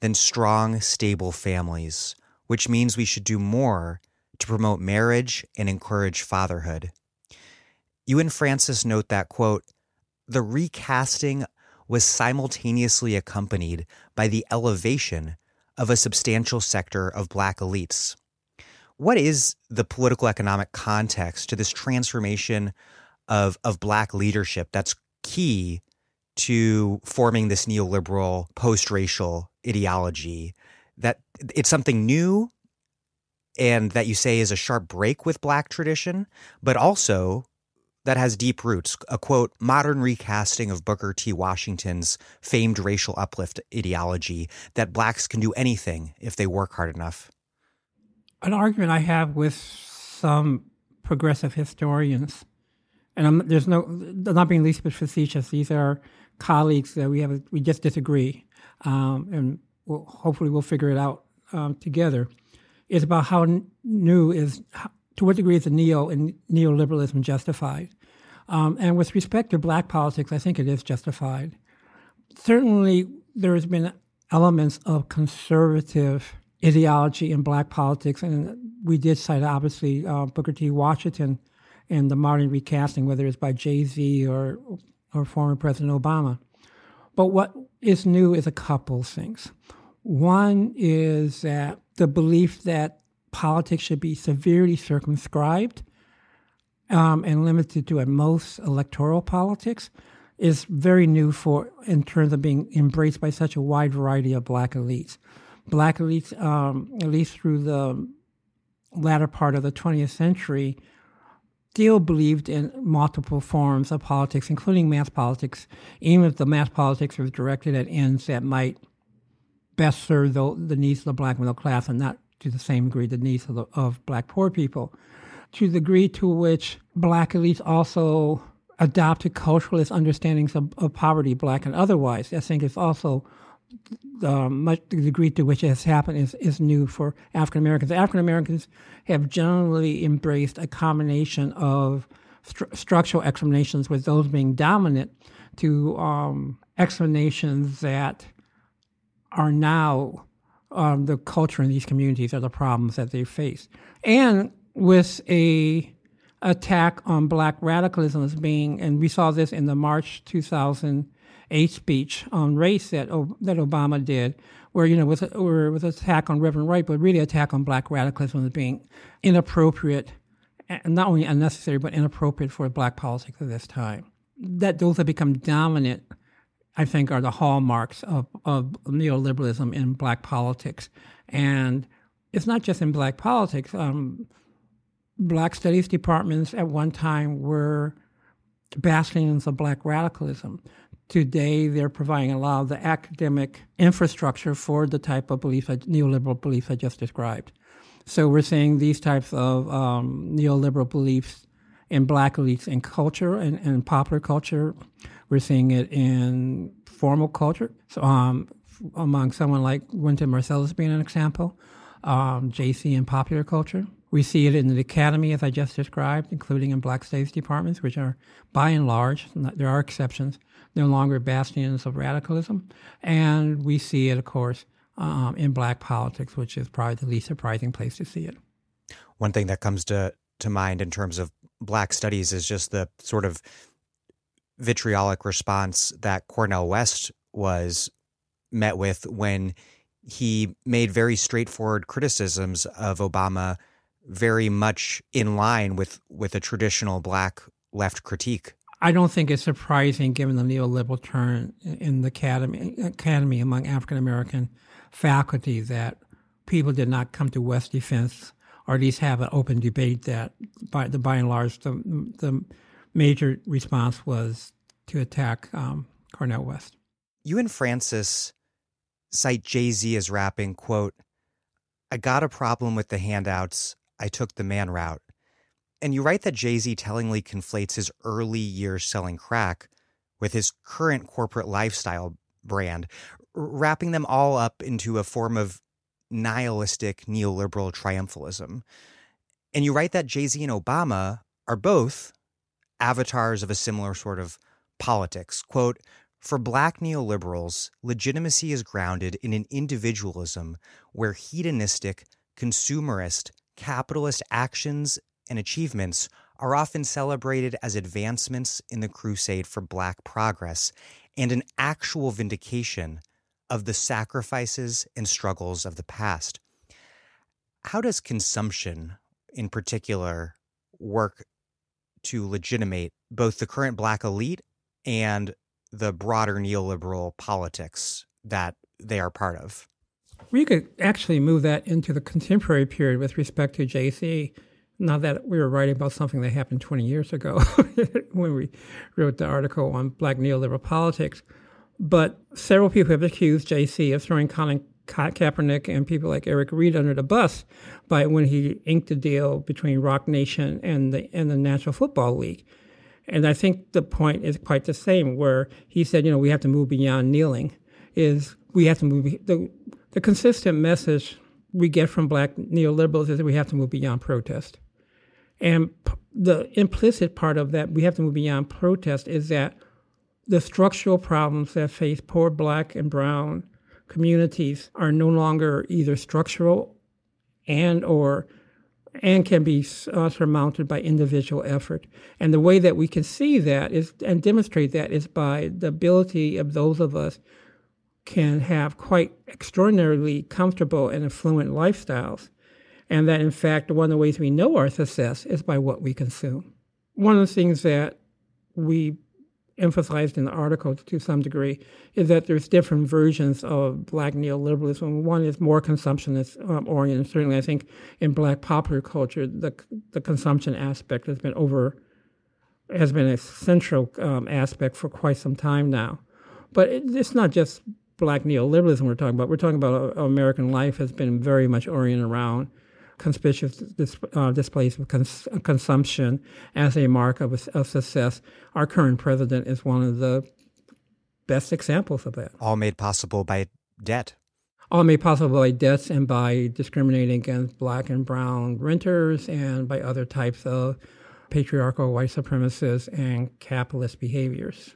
than strong, stable families, which means we should do more to promote marriage and encourage fatherhood. You and Francis note that, quote, the recasting was simultaneously accompanied by the elevation of a substantial sector of black elites. What is the political economic context to this transformation of, of black leadership that's key to forming this neoliberal post racial ideology? That it's something new and that you say is a sharp break with black tradition, but also that has deep roots. A quote, modern recasting of Booker T. Washington's famed racial uplift ideology that blacks can do anything if they work hard enough. An argument I have with some progressive historians, and I'm, there's no, not being least bit facetious, these are colleagues that we have, we just disagree, um, and we'll, hopefully we'll figure it out um, together, is about how new is to what degree is the neo and neoliberalism justified? Um, and with respect to black politics, I think it is justified. Certainly, there has been elements of conservative ideology in black politics, and we did cite obviously uh, Booker T. Washington and the modern recasting, whether it's by Jay Z or or former President Obama. But what is new is a couple things. One is that the belief that politics should be severely circumscribed um, and limited to at most electoral politics is very new for in terms of being embraced by such a wide variety of black elites. Black elites, um, at least through the latter part of the 20th century, still believed in multiple forms of politics, including mass politics, even if the mass politics was directed at ends that might best serve the, the needs of the black middle class and not to the same degree the needs of, the, of black poor people. To the degree to which black elites also adopted culturalist understandings of, of poverty, black and otherwise, I think it's also um, much the degree to which it has happened is, is new for African Americans. African Americans have generally embraced a combination of stru- structural explanations, with those being dominant, to um, explanations that are now um, the culture in these communities are the problems that they face. And with a attack on black radicalism as being, and we saw this in the March 2008 speech on race that that Obama did, where you know with or with attack on Reverend Wright, but really attack on black radicalism as being inappropriate, not only unnecessary but inappropriate for black politics at this time. That those have become dominant I think, are the hallmarks of, of neoliberalism in black politics. And it's not just in black politics. Um, black studies departments at one time were bastions of black radicalism. Today, they're providing a lot of the academic infrastructure for the type of beliefs, neoliberal beliefs I just described. So we're seeing these types of um, neoliberal beliefs in black elites in culture and, and popular culture we're seeing it in formal culture. So, um, among someone like Wynton Marsalis being an example, um, Jay Z in popular culture. We see it in the academy, as I just described, including in black studies departments, which are, by and large, there are exceptions, no longer bastions of radicalism. And we see it, of course, um, in black politics, which is probably the least surprising place to see it. One thing that comes to, to mind in terms of black studies is just the sort of vitriolic response that Cornel West was met with when he made very straightforward criticisms of Obama very much in line with with a traditional black left critique. I don't think it's surprising given the neoliberal turn in the academy, academy among African American faculty that people did not come to West defense or at least have an open debate that by the by and large the the major response was to attack um, Cornel West. You and Francis cite Jay Z as rapping, quote, I got a problem with the handouts. I took the man route. And you write that Jay Z tellingly conflates his early years selling crack with his current corporate lifestyle brand, wrapping them all up into a form of nihilistic neoliberal triumphalism. And you write that Jay Z and Obama are both avatars of a similar sort of politics. Quote, for black neoliberals, legitimacy is grounded in an individualism where hedonistic, consumerist, capitalist actions and achievements are often celebrated as advancements in the crusade for black progress and an actual vindication of the sacrifices and struggles of the past. How does consumption, in particular, work to legitimate both the current black elite and the broader neoliberal politics that they are part of. We could actually move that into the contemporary period with respect to Jay Z. Not that we were writing about something that happened 20 years ago when we wrote the article on black neoliberal politics, but several people have accused Jay Z of throwing Colin Kaepernick and people like Eric Reid under the bus by when he inked the deal between Roc Nation and the and the National Football League. And I think the point is quite the same, where he said, you know, we have to move beyond kneeling. Is we have to move the the consistent message we get from black neoliberals is that we have to move beyond protest. And the implicit part of that, we have to move beyond protest, is that the structural problems that face poor black and brown communities are no longer either structural and or and can be uh, surmounted by individual effort. And the way that we can see that is and demonstrate that is by the ability of those of us can have quite extraordinarily comfortable and affluent lifestyles. And that in fact one of the ways we know our success is by what we consume. One of the things that we emphasized in the article to some degree is that there's different versions of black neoliberalism. One is more consumptionist um, oriented. Certainly, I think in black popular culture, the the consumption aspect has been over has been a central um, aspect for quite some time now. But it, it's not just black neoliberalism we're talking about. We're talking about uh, American life has been very much oriented around conspicuous dis, uh, displays of cons- consumption as a mark of, of success. Our current president is one of the best examples of that. All made possible by debt. All made possible by debts and by discriminating against black and brown renters and by other types of patriarchal white supremacist and capitalist behaviors,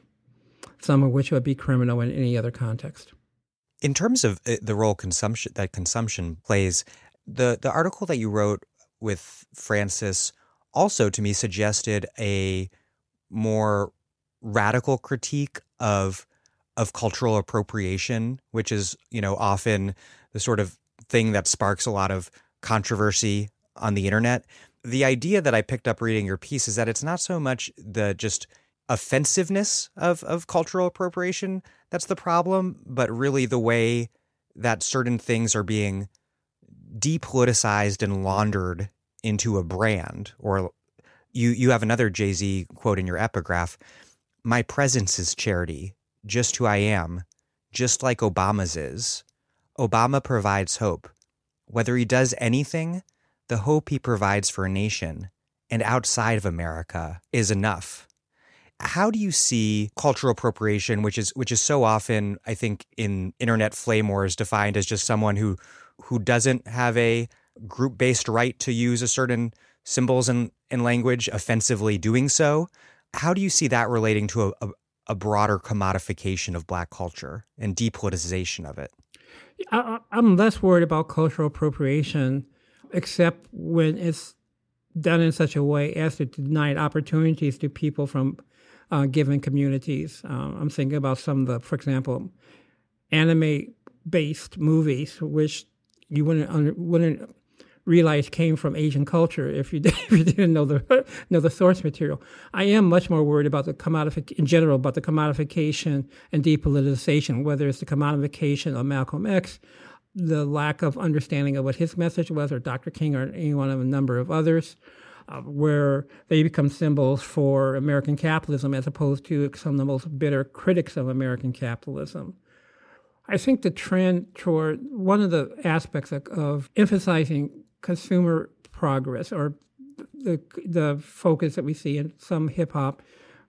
some of which would be criminal in any other context. In terms of uh, the role consumption that consumption plays, the the article that you wrote with Francis also to me suggested a more radical critique of of cultural appropriation, which is, you know, often the sort of thing that sparks a lot of controversy on the internet. The idea that I picked up reading your piece is that it's not so much the just offensiveness of, of cultural appropriation that's the problem, but really the way that certain things are being depoliticized and laundered into a brand or you you have another Jay-Z quote in your epigraph my presence is charity just who I am just like Obama's is. Obama provides hope. Whether he does anything the hope he provides for a nation and outside of America is enough. How do you see cultural appropriation which is which is so often i think in internet flame wars defined as just someone who who doesn't have a group based right to use a certain symbols and, and language offensively doing so. How do you see that relating to a, a, a broader commodification of black culture and depoliticization of it? I, I'm less worried about cultural appropriation, except when it's done in such a way as to deny opportunities to people from uh, given communities. Uh, I'm thinking about some of the, for example, anime-based movies, which you wouldn't wouldn't realize came from Asian culture if you, if you didn't know the know the source material. I am much more worried about the commodification in general about the commodification and depoliticization, whether it's the commodification of Malcolm X, the lack of understanding of what his message was, or Dr. King, or any one of a number of others. Uh, where they become symbols for American capitalism as opposed to some of the most bitter critics of American capitalism. I think the trend toward one of the aspects of, of emphasizing consumer progress or the the focus that we see in some hip hop,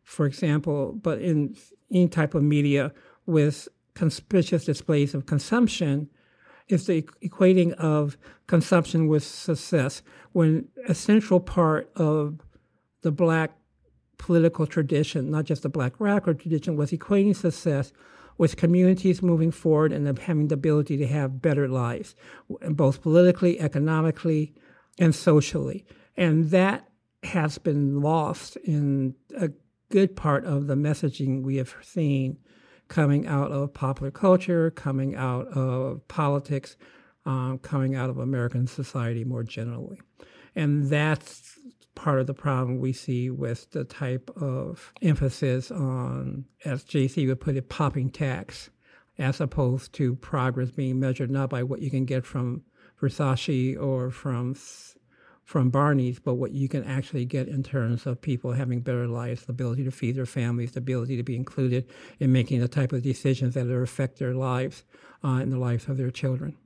for example, but in any type of media with conspicuous displays of consumption, is the equating of consumption with success. When a central part of the black political tradition, not just the black radical tradition, was equating success with communities moving forward and having the ability to have better lives, both politically, economically, and socially. And that has been lost in a good part of the messaging we have seen coming out of popular culture, coming out of politics, um, coming out of American society more generally. And that's part of the problem we see with the type of emphasis on, as Jay Z would put it, popping tax, as opposed to progress being measured not by what you can get from Versace or from from Barney's, but what you can actually get in terms of people having better lives, the ability to feed their families, the ability to be included in making the type of decisions that affect their lives uh, and the lives of their children.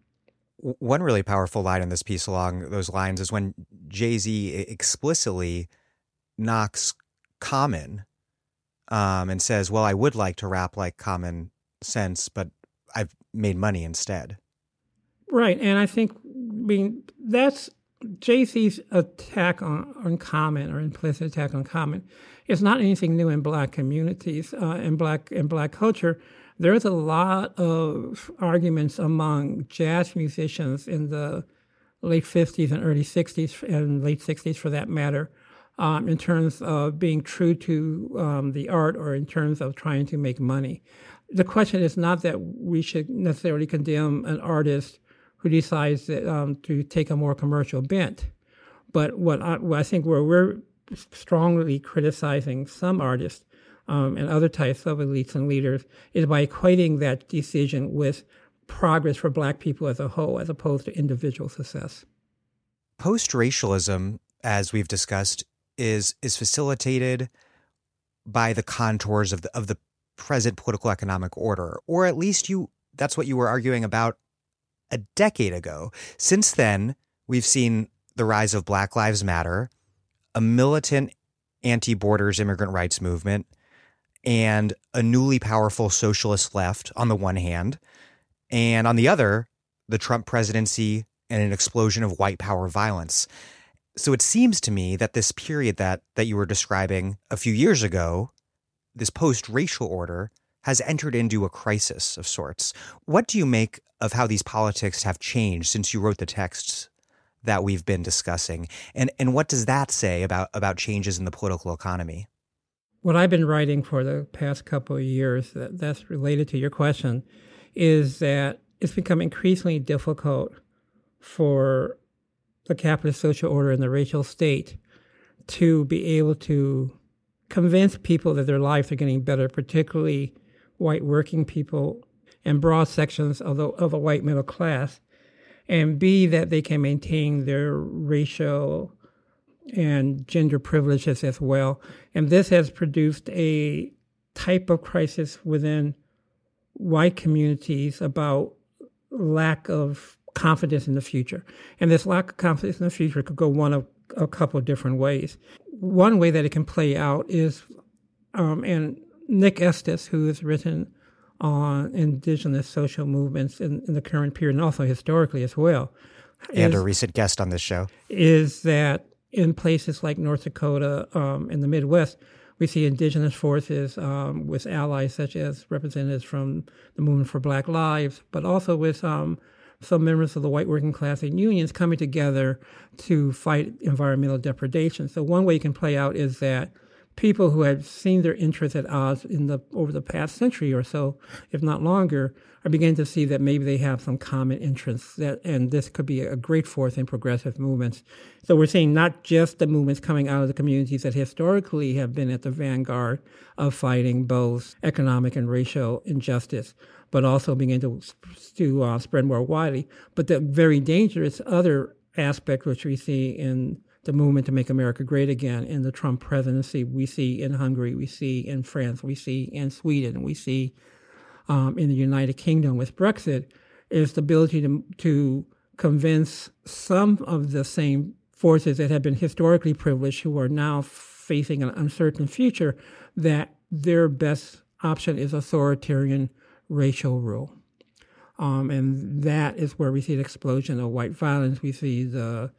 One really powerful line in this piece along those lines is when Jay Z explicitly knocks Common um, and says, Well, I would like to rap like Common Sense, but I've made money instead. Right. And I think, I mean, that's Jay Z's attack on, on Common or implicit attack on Common is not anything new in black communities, uh, in black in black culture there's a lot of arguments among jazz musicians in the late 50s and early 60s and late 60s for that matter um, in terms of being true to um, the art or in terms of trying to make money. The question is not that we should necessarily condemn an artist who decides that, um, to take a more commercial bent. But what I, what I think where we're strongly criticizing some artists um, and other types of elites and leaders is by equating that decision with progress for black people as a whole as opposed to individual success. Post racialism, as we've discussed, is is facilitated by the contours of the of the present political economic order, or at least you that's what you were arguing about a decade ago. Since then, we've seen the rise of Black Lives Matter, a militant anti borders immigrant rights movement, and a newly powerful socialist left on the one hand, and on the other, the Trump presidency and an explosion of white power violence. So it seems to me that this period that that you were describing a few years ago, this post-racial order has entered into a crisis of sorts. What do you make of how these politics have changed since you wrote the texts that we've been discussing? And and what does that say about about changes in the political economy? What I've been writing for the past couple of years that, that's related to your question is that it's become increasingly difficult for the capitalist social order and the racial state to be able to convince people that their lives are getting better, particularly white working people and broad sections of the, of the white middle class, and B, that they can maintain their racial and gender privileges as well. And this has produced a type of crisis within white communities about lack of confidence in the future. And this lack of confidence in the future could go one of a couple of different ways. One way that it can play out is, um, and Nick Estes, who has written on indigenous social movements in, in the current period and also historically as well. And is, a recent guest on this show. Is that in places like North Dakota um, in the Midwest, we see indigenous forces um, with allies such as representatives from the Movement for Black Lives, but also with um, some members of the white working class and unions coming together to fight environmental depredation. So one way it can play out is that people who have seen their interests at odds in the over the past century or so, if not longer, are beginning to see that maybe they have some common interests that and this could be a great force in progressive movements. So we're seeing not just the movements coming out of the communities that historically have been at the vanguard of fighting both economic and racial injustice, but also begin to to uh, spread more widely. But the very dangerous other aspect which we see in the movement to make America great again in the Trump presidency. We see in Hungary, we see in France, we see in Sweden, we see um, in the United Kingdom with Brexit, is the ability to, to convince some of the same forces that have been historically privileged who are now facing an uncertain future that their best option is authoritarian racial rule. Um, and that is where we see the explosion of white violence. We see the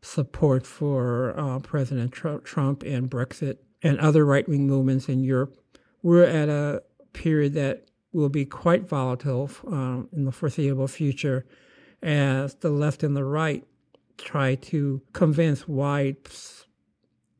support for uh, President Trump and Brexit and other right wing movements in Europe. We're at a period that will be quite volatile um, in the foreseeable future as the left and the right try to convince wide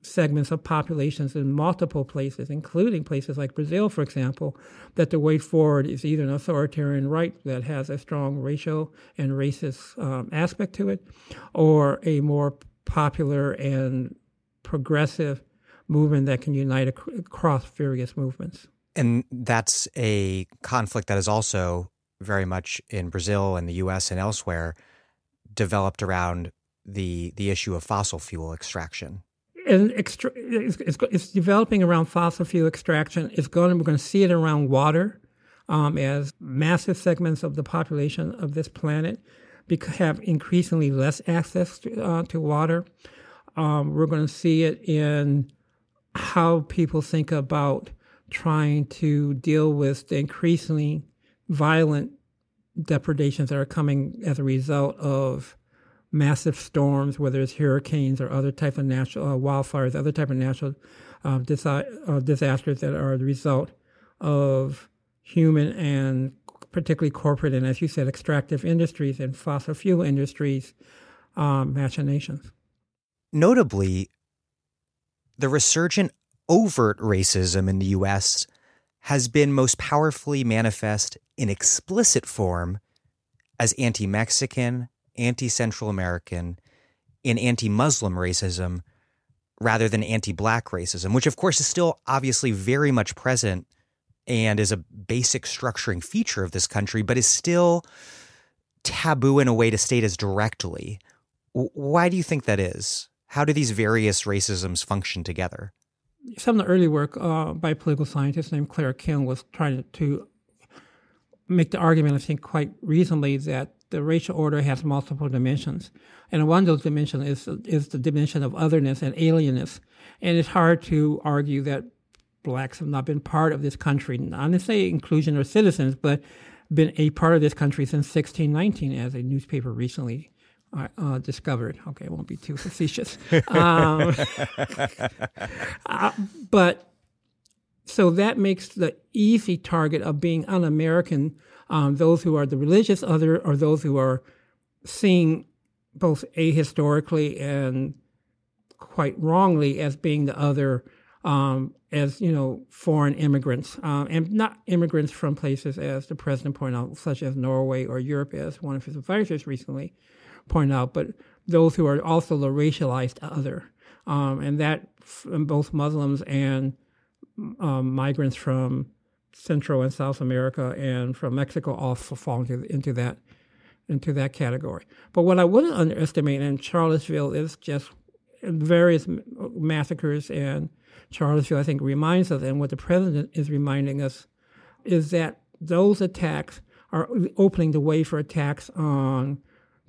segments of populations in multiple places, including places like Brazil, for example, that the way forward is either an authoritarian right that has a strong racial and racist um, aspect to it, or a more popular and progressive movement that can unite ac- across various movements. And that's a conflict that is also very much in Brazil and the US and elsewhere developed around the the issue of fossil fuel extraction and extra- it's, it's, it's, developing around fossil fuel extraction. It's going. We're going to see it around water, um, as massive segments of the population of this planet have increasingly less access to, uh, to water. Um, we're going to see it in how people think about trying to deal with the increasingly violent depredations that are coming as a result of massive storms, whether it's hurricanes or other type of natural uh, wildfires, other type of natural uh, uh, disasters that are the result of human and particularly corporate and, as you said, extractive industries and fossil fuel industries um, machinations. Notably, the resurgent overt racism in the U.S. has been most powerfully manifest in explicit form as anti Mexican anti Central American and anti Muslim racism rather than anti black racism, which of course is still obviously very much present and is a basic structuring feature of this country, but is still taboo in a way to state as directly. Why do you think that is? How do these various racisms function together? Some of the early work uh, by a political scientist named Claire Kim was trying to make the argument, I think, quite reasonably that the racial order has multiple dimensions. And one of those dimensions is, is the dimension of otherness and alienness. And it's hard to argue that blacks have not been part of this country, not to say inclusion or citizens, but been a part of this country since 1619, as a newspaper recently uh, uh, discovered. Okay, I won't be too facetious. um, uh, but so that makes the easy target of being un American um, those who are the religious other or those who are seen both ahistorically and quite wrongly as being the other um, as you know foreign immigrants um, and not immigrants from places as the president pointed out such as norway or europe as one of his advisors recently pointed out but those who are also the racialized other um, and that both muslims and um, migrants from Central and South America and from Mexico also fall into, into that into that category. But what I wouldn't underestimate in Charlottesville is just various massacres and Charlottesville, I think, reminds us, and what the president is reminding us, is that those attacks are opening the way for attacks on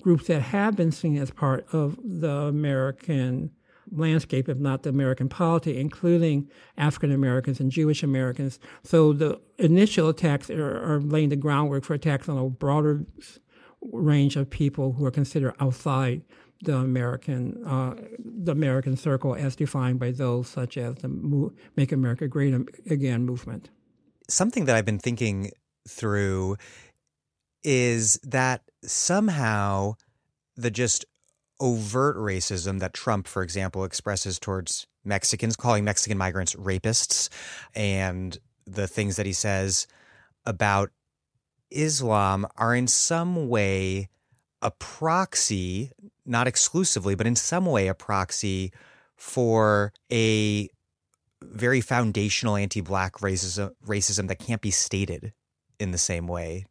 groups that have been seen as part of the American landscape, if not the American polity, including African Americans and Jewish Americans. So the initial attacks are, are, laying the groundwork for attacks on a broader range of people who are considered outside the American uh, the American circle, as defined by those such as the Make America Great Again movement. Something that I've been thinking through is that somehow the just overt racism that Trump, for example, expresses towards Mexicans, calling Mexican migrants rapists, and the things that he says about Islam are in some way a proxy, not exclusively, but in some way a proxy for a very foundational anti-black racism, racism that can't be stated in the same way.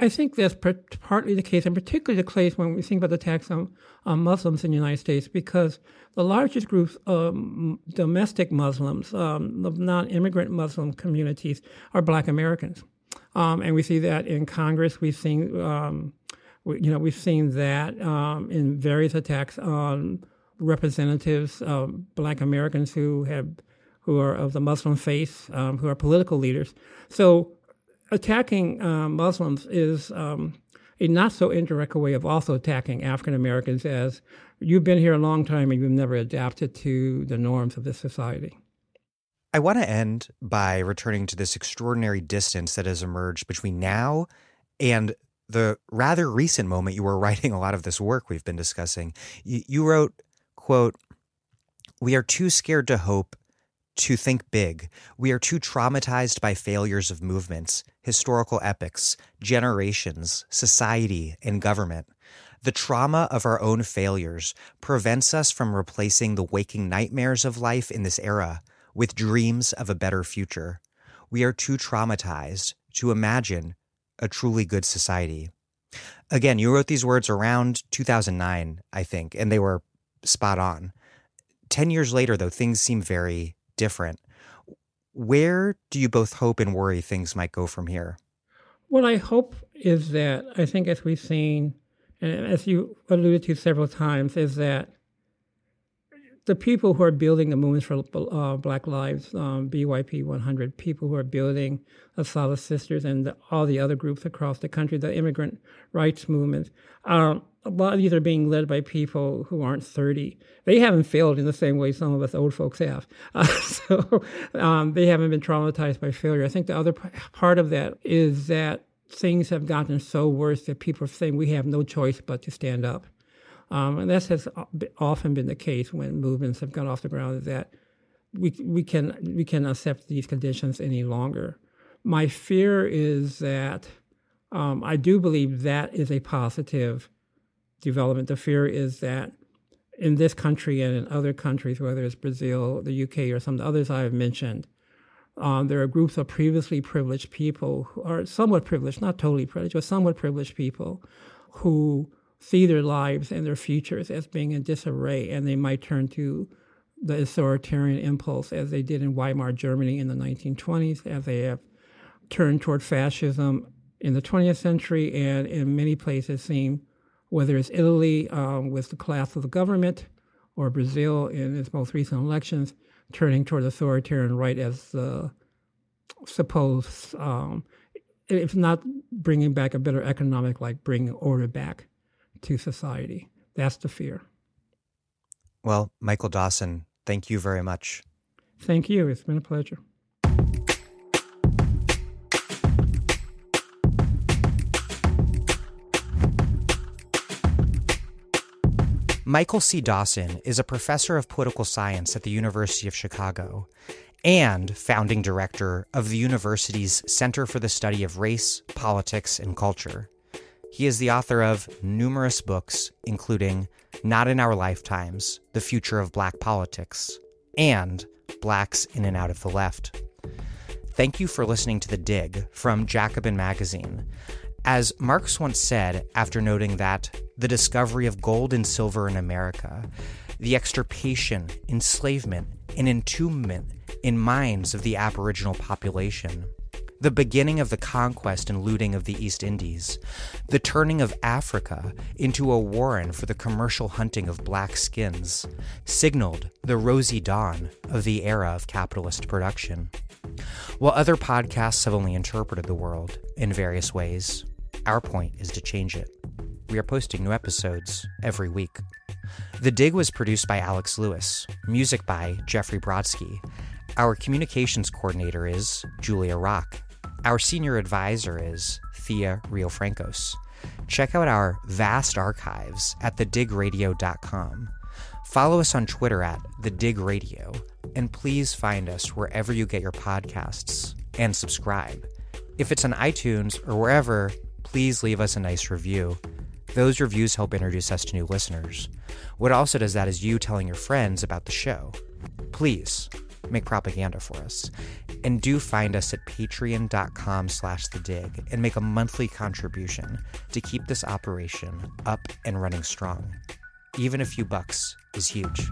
I think that's partly the case, and particularly the case when we think about the tax on, on Muslims in the United States, because the largest groups of domestic Muslims, um, the non-immigrant Muslim communities, are Black Americans, um, and we see that in Congress. We've seen, um, we, you know, we've seen that um, in various attacks on representatives, of Black Americans who have who are of the Muslim faith, um, who are political leaders. So attacking uh, Muslims is um, a not so indirect way of also attacking African Americans as you've been here a long time and you've never adapted to the norms of this society. I want to end by returning to this extraordinary distance that has emerged between now and the rather recent moment you were writing a lot of this work we've been discussing. You, you wrote, quote, we are too scared to hope to think big. We are too traumatized by failures of movements, historical epics, generations, society, and government. The trauma of our own failures prevents us from replacing the waking nightmares of life in this era with dreams of a better future. We are too traumatized to imagine a truly good society. Again, you wrote these words around 2009, I think, and they were spot on. 10 years later, though, things seem very different. Where do you both hope and worry things might go from here? What I hope is that I think, as we've seen, and as you alluded to several times, is that the people who are building the movements for uh, Black Lives, um, BYP 100, people who are building Asala Sisters and the, all the other groups across the country, the immigrant rights movement, um, a lot of these are being led by people who aren't 30. They haven't failed in the same way some of us old folks have. Uh, so um, they haven't been traumatized by failure. I think the other p- part of that is that things have gotten so worse that people are saying we have no choice but to stand up. Um, and this has often been the case when movements have got off the ground. That we we can we can accept these conditions any longer. My fear is that um, I do believe that is a positive development. The fear is that in this country and in other countries, whether it's Brazil, the UK, or some of the others I have mentioned, um, there are groups of previously privileged people who are somewhat privileged, not totally privileged, but somewhat privileged people who see their lives and their futures as being in disarray, and they might turn to the authoritarian impulse as they did in Weimar Germany in the 1920s, as they have turned toward fascism in the 20th century, and in many places seem, whether it's Italy um, with the collapse of the government or Brazil in its most recent elections, turning toward authoritarian right as the supposed, um, if not bringing back a better economic, like bringing order back to society. That's the fear. Well, Michael Dawson, thank you very much. Thank you. It's been a pleasure. Michael C. Dawson is a professor of political science at the University of Chicago and founding director of the university's Center for the Study of Race, Politics, and Culture. He is the author of numerous books, including Not in Our Lifetimes The Future of Black Politics and Blacks in and Out of the Left. Thank you for listening to The Dig from Jacobin Magazine. As Marx once said after noting that the discovery of gold and silver in America, the extirpation, enslavement, and entombment in mines of the Aboriginal population, the beginning of the conquest and looting of the East Indies, the turning of Africa into a warren for the commercial hunting of black skins, signaled the rosy dawn of the era of capitalist production. While other podcasts have only interpreted the world in various ways, our point is to change it. We are posting new episodes every week. The Dig was produced by Alex Lewis, music by Jeffrey Brodsky. Our communications coordinator is Julia Rock. Our senior advisor is Thea Riofrancos. Check out our vast archives at thedigradio.com. Follow us on Twitter at thedigradio, and please find us wherever you get your podcasts and subscribe. If it's on iTunes or wherever, please leave us a nice review. Those reviews help introduce us to new listeners. What also does that is you telling your friends about the show. Please make propaganda for us. And do find us at patreon.com slash the dig and make a monthly contribution to keep this operation up and running strong. Even a few bucks is huge.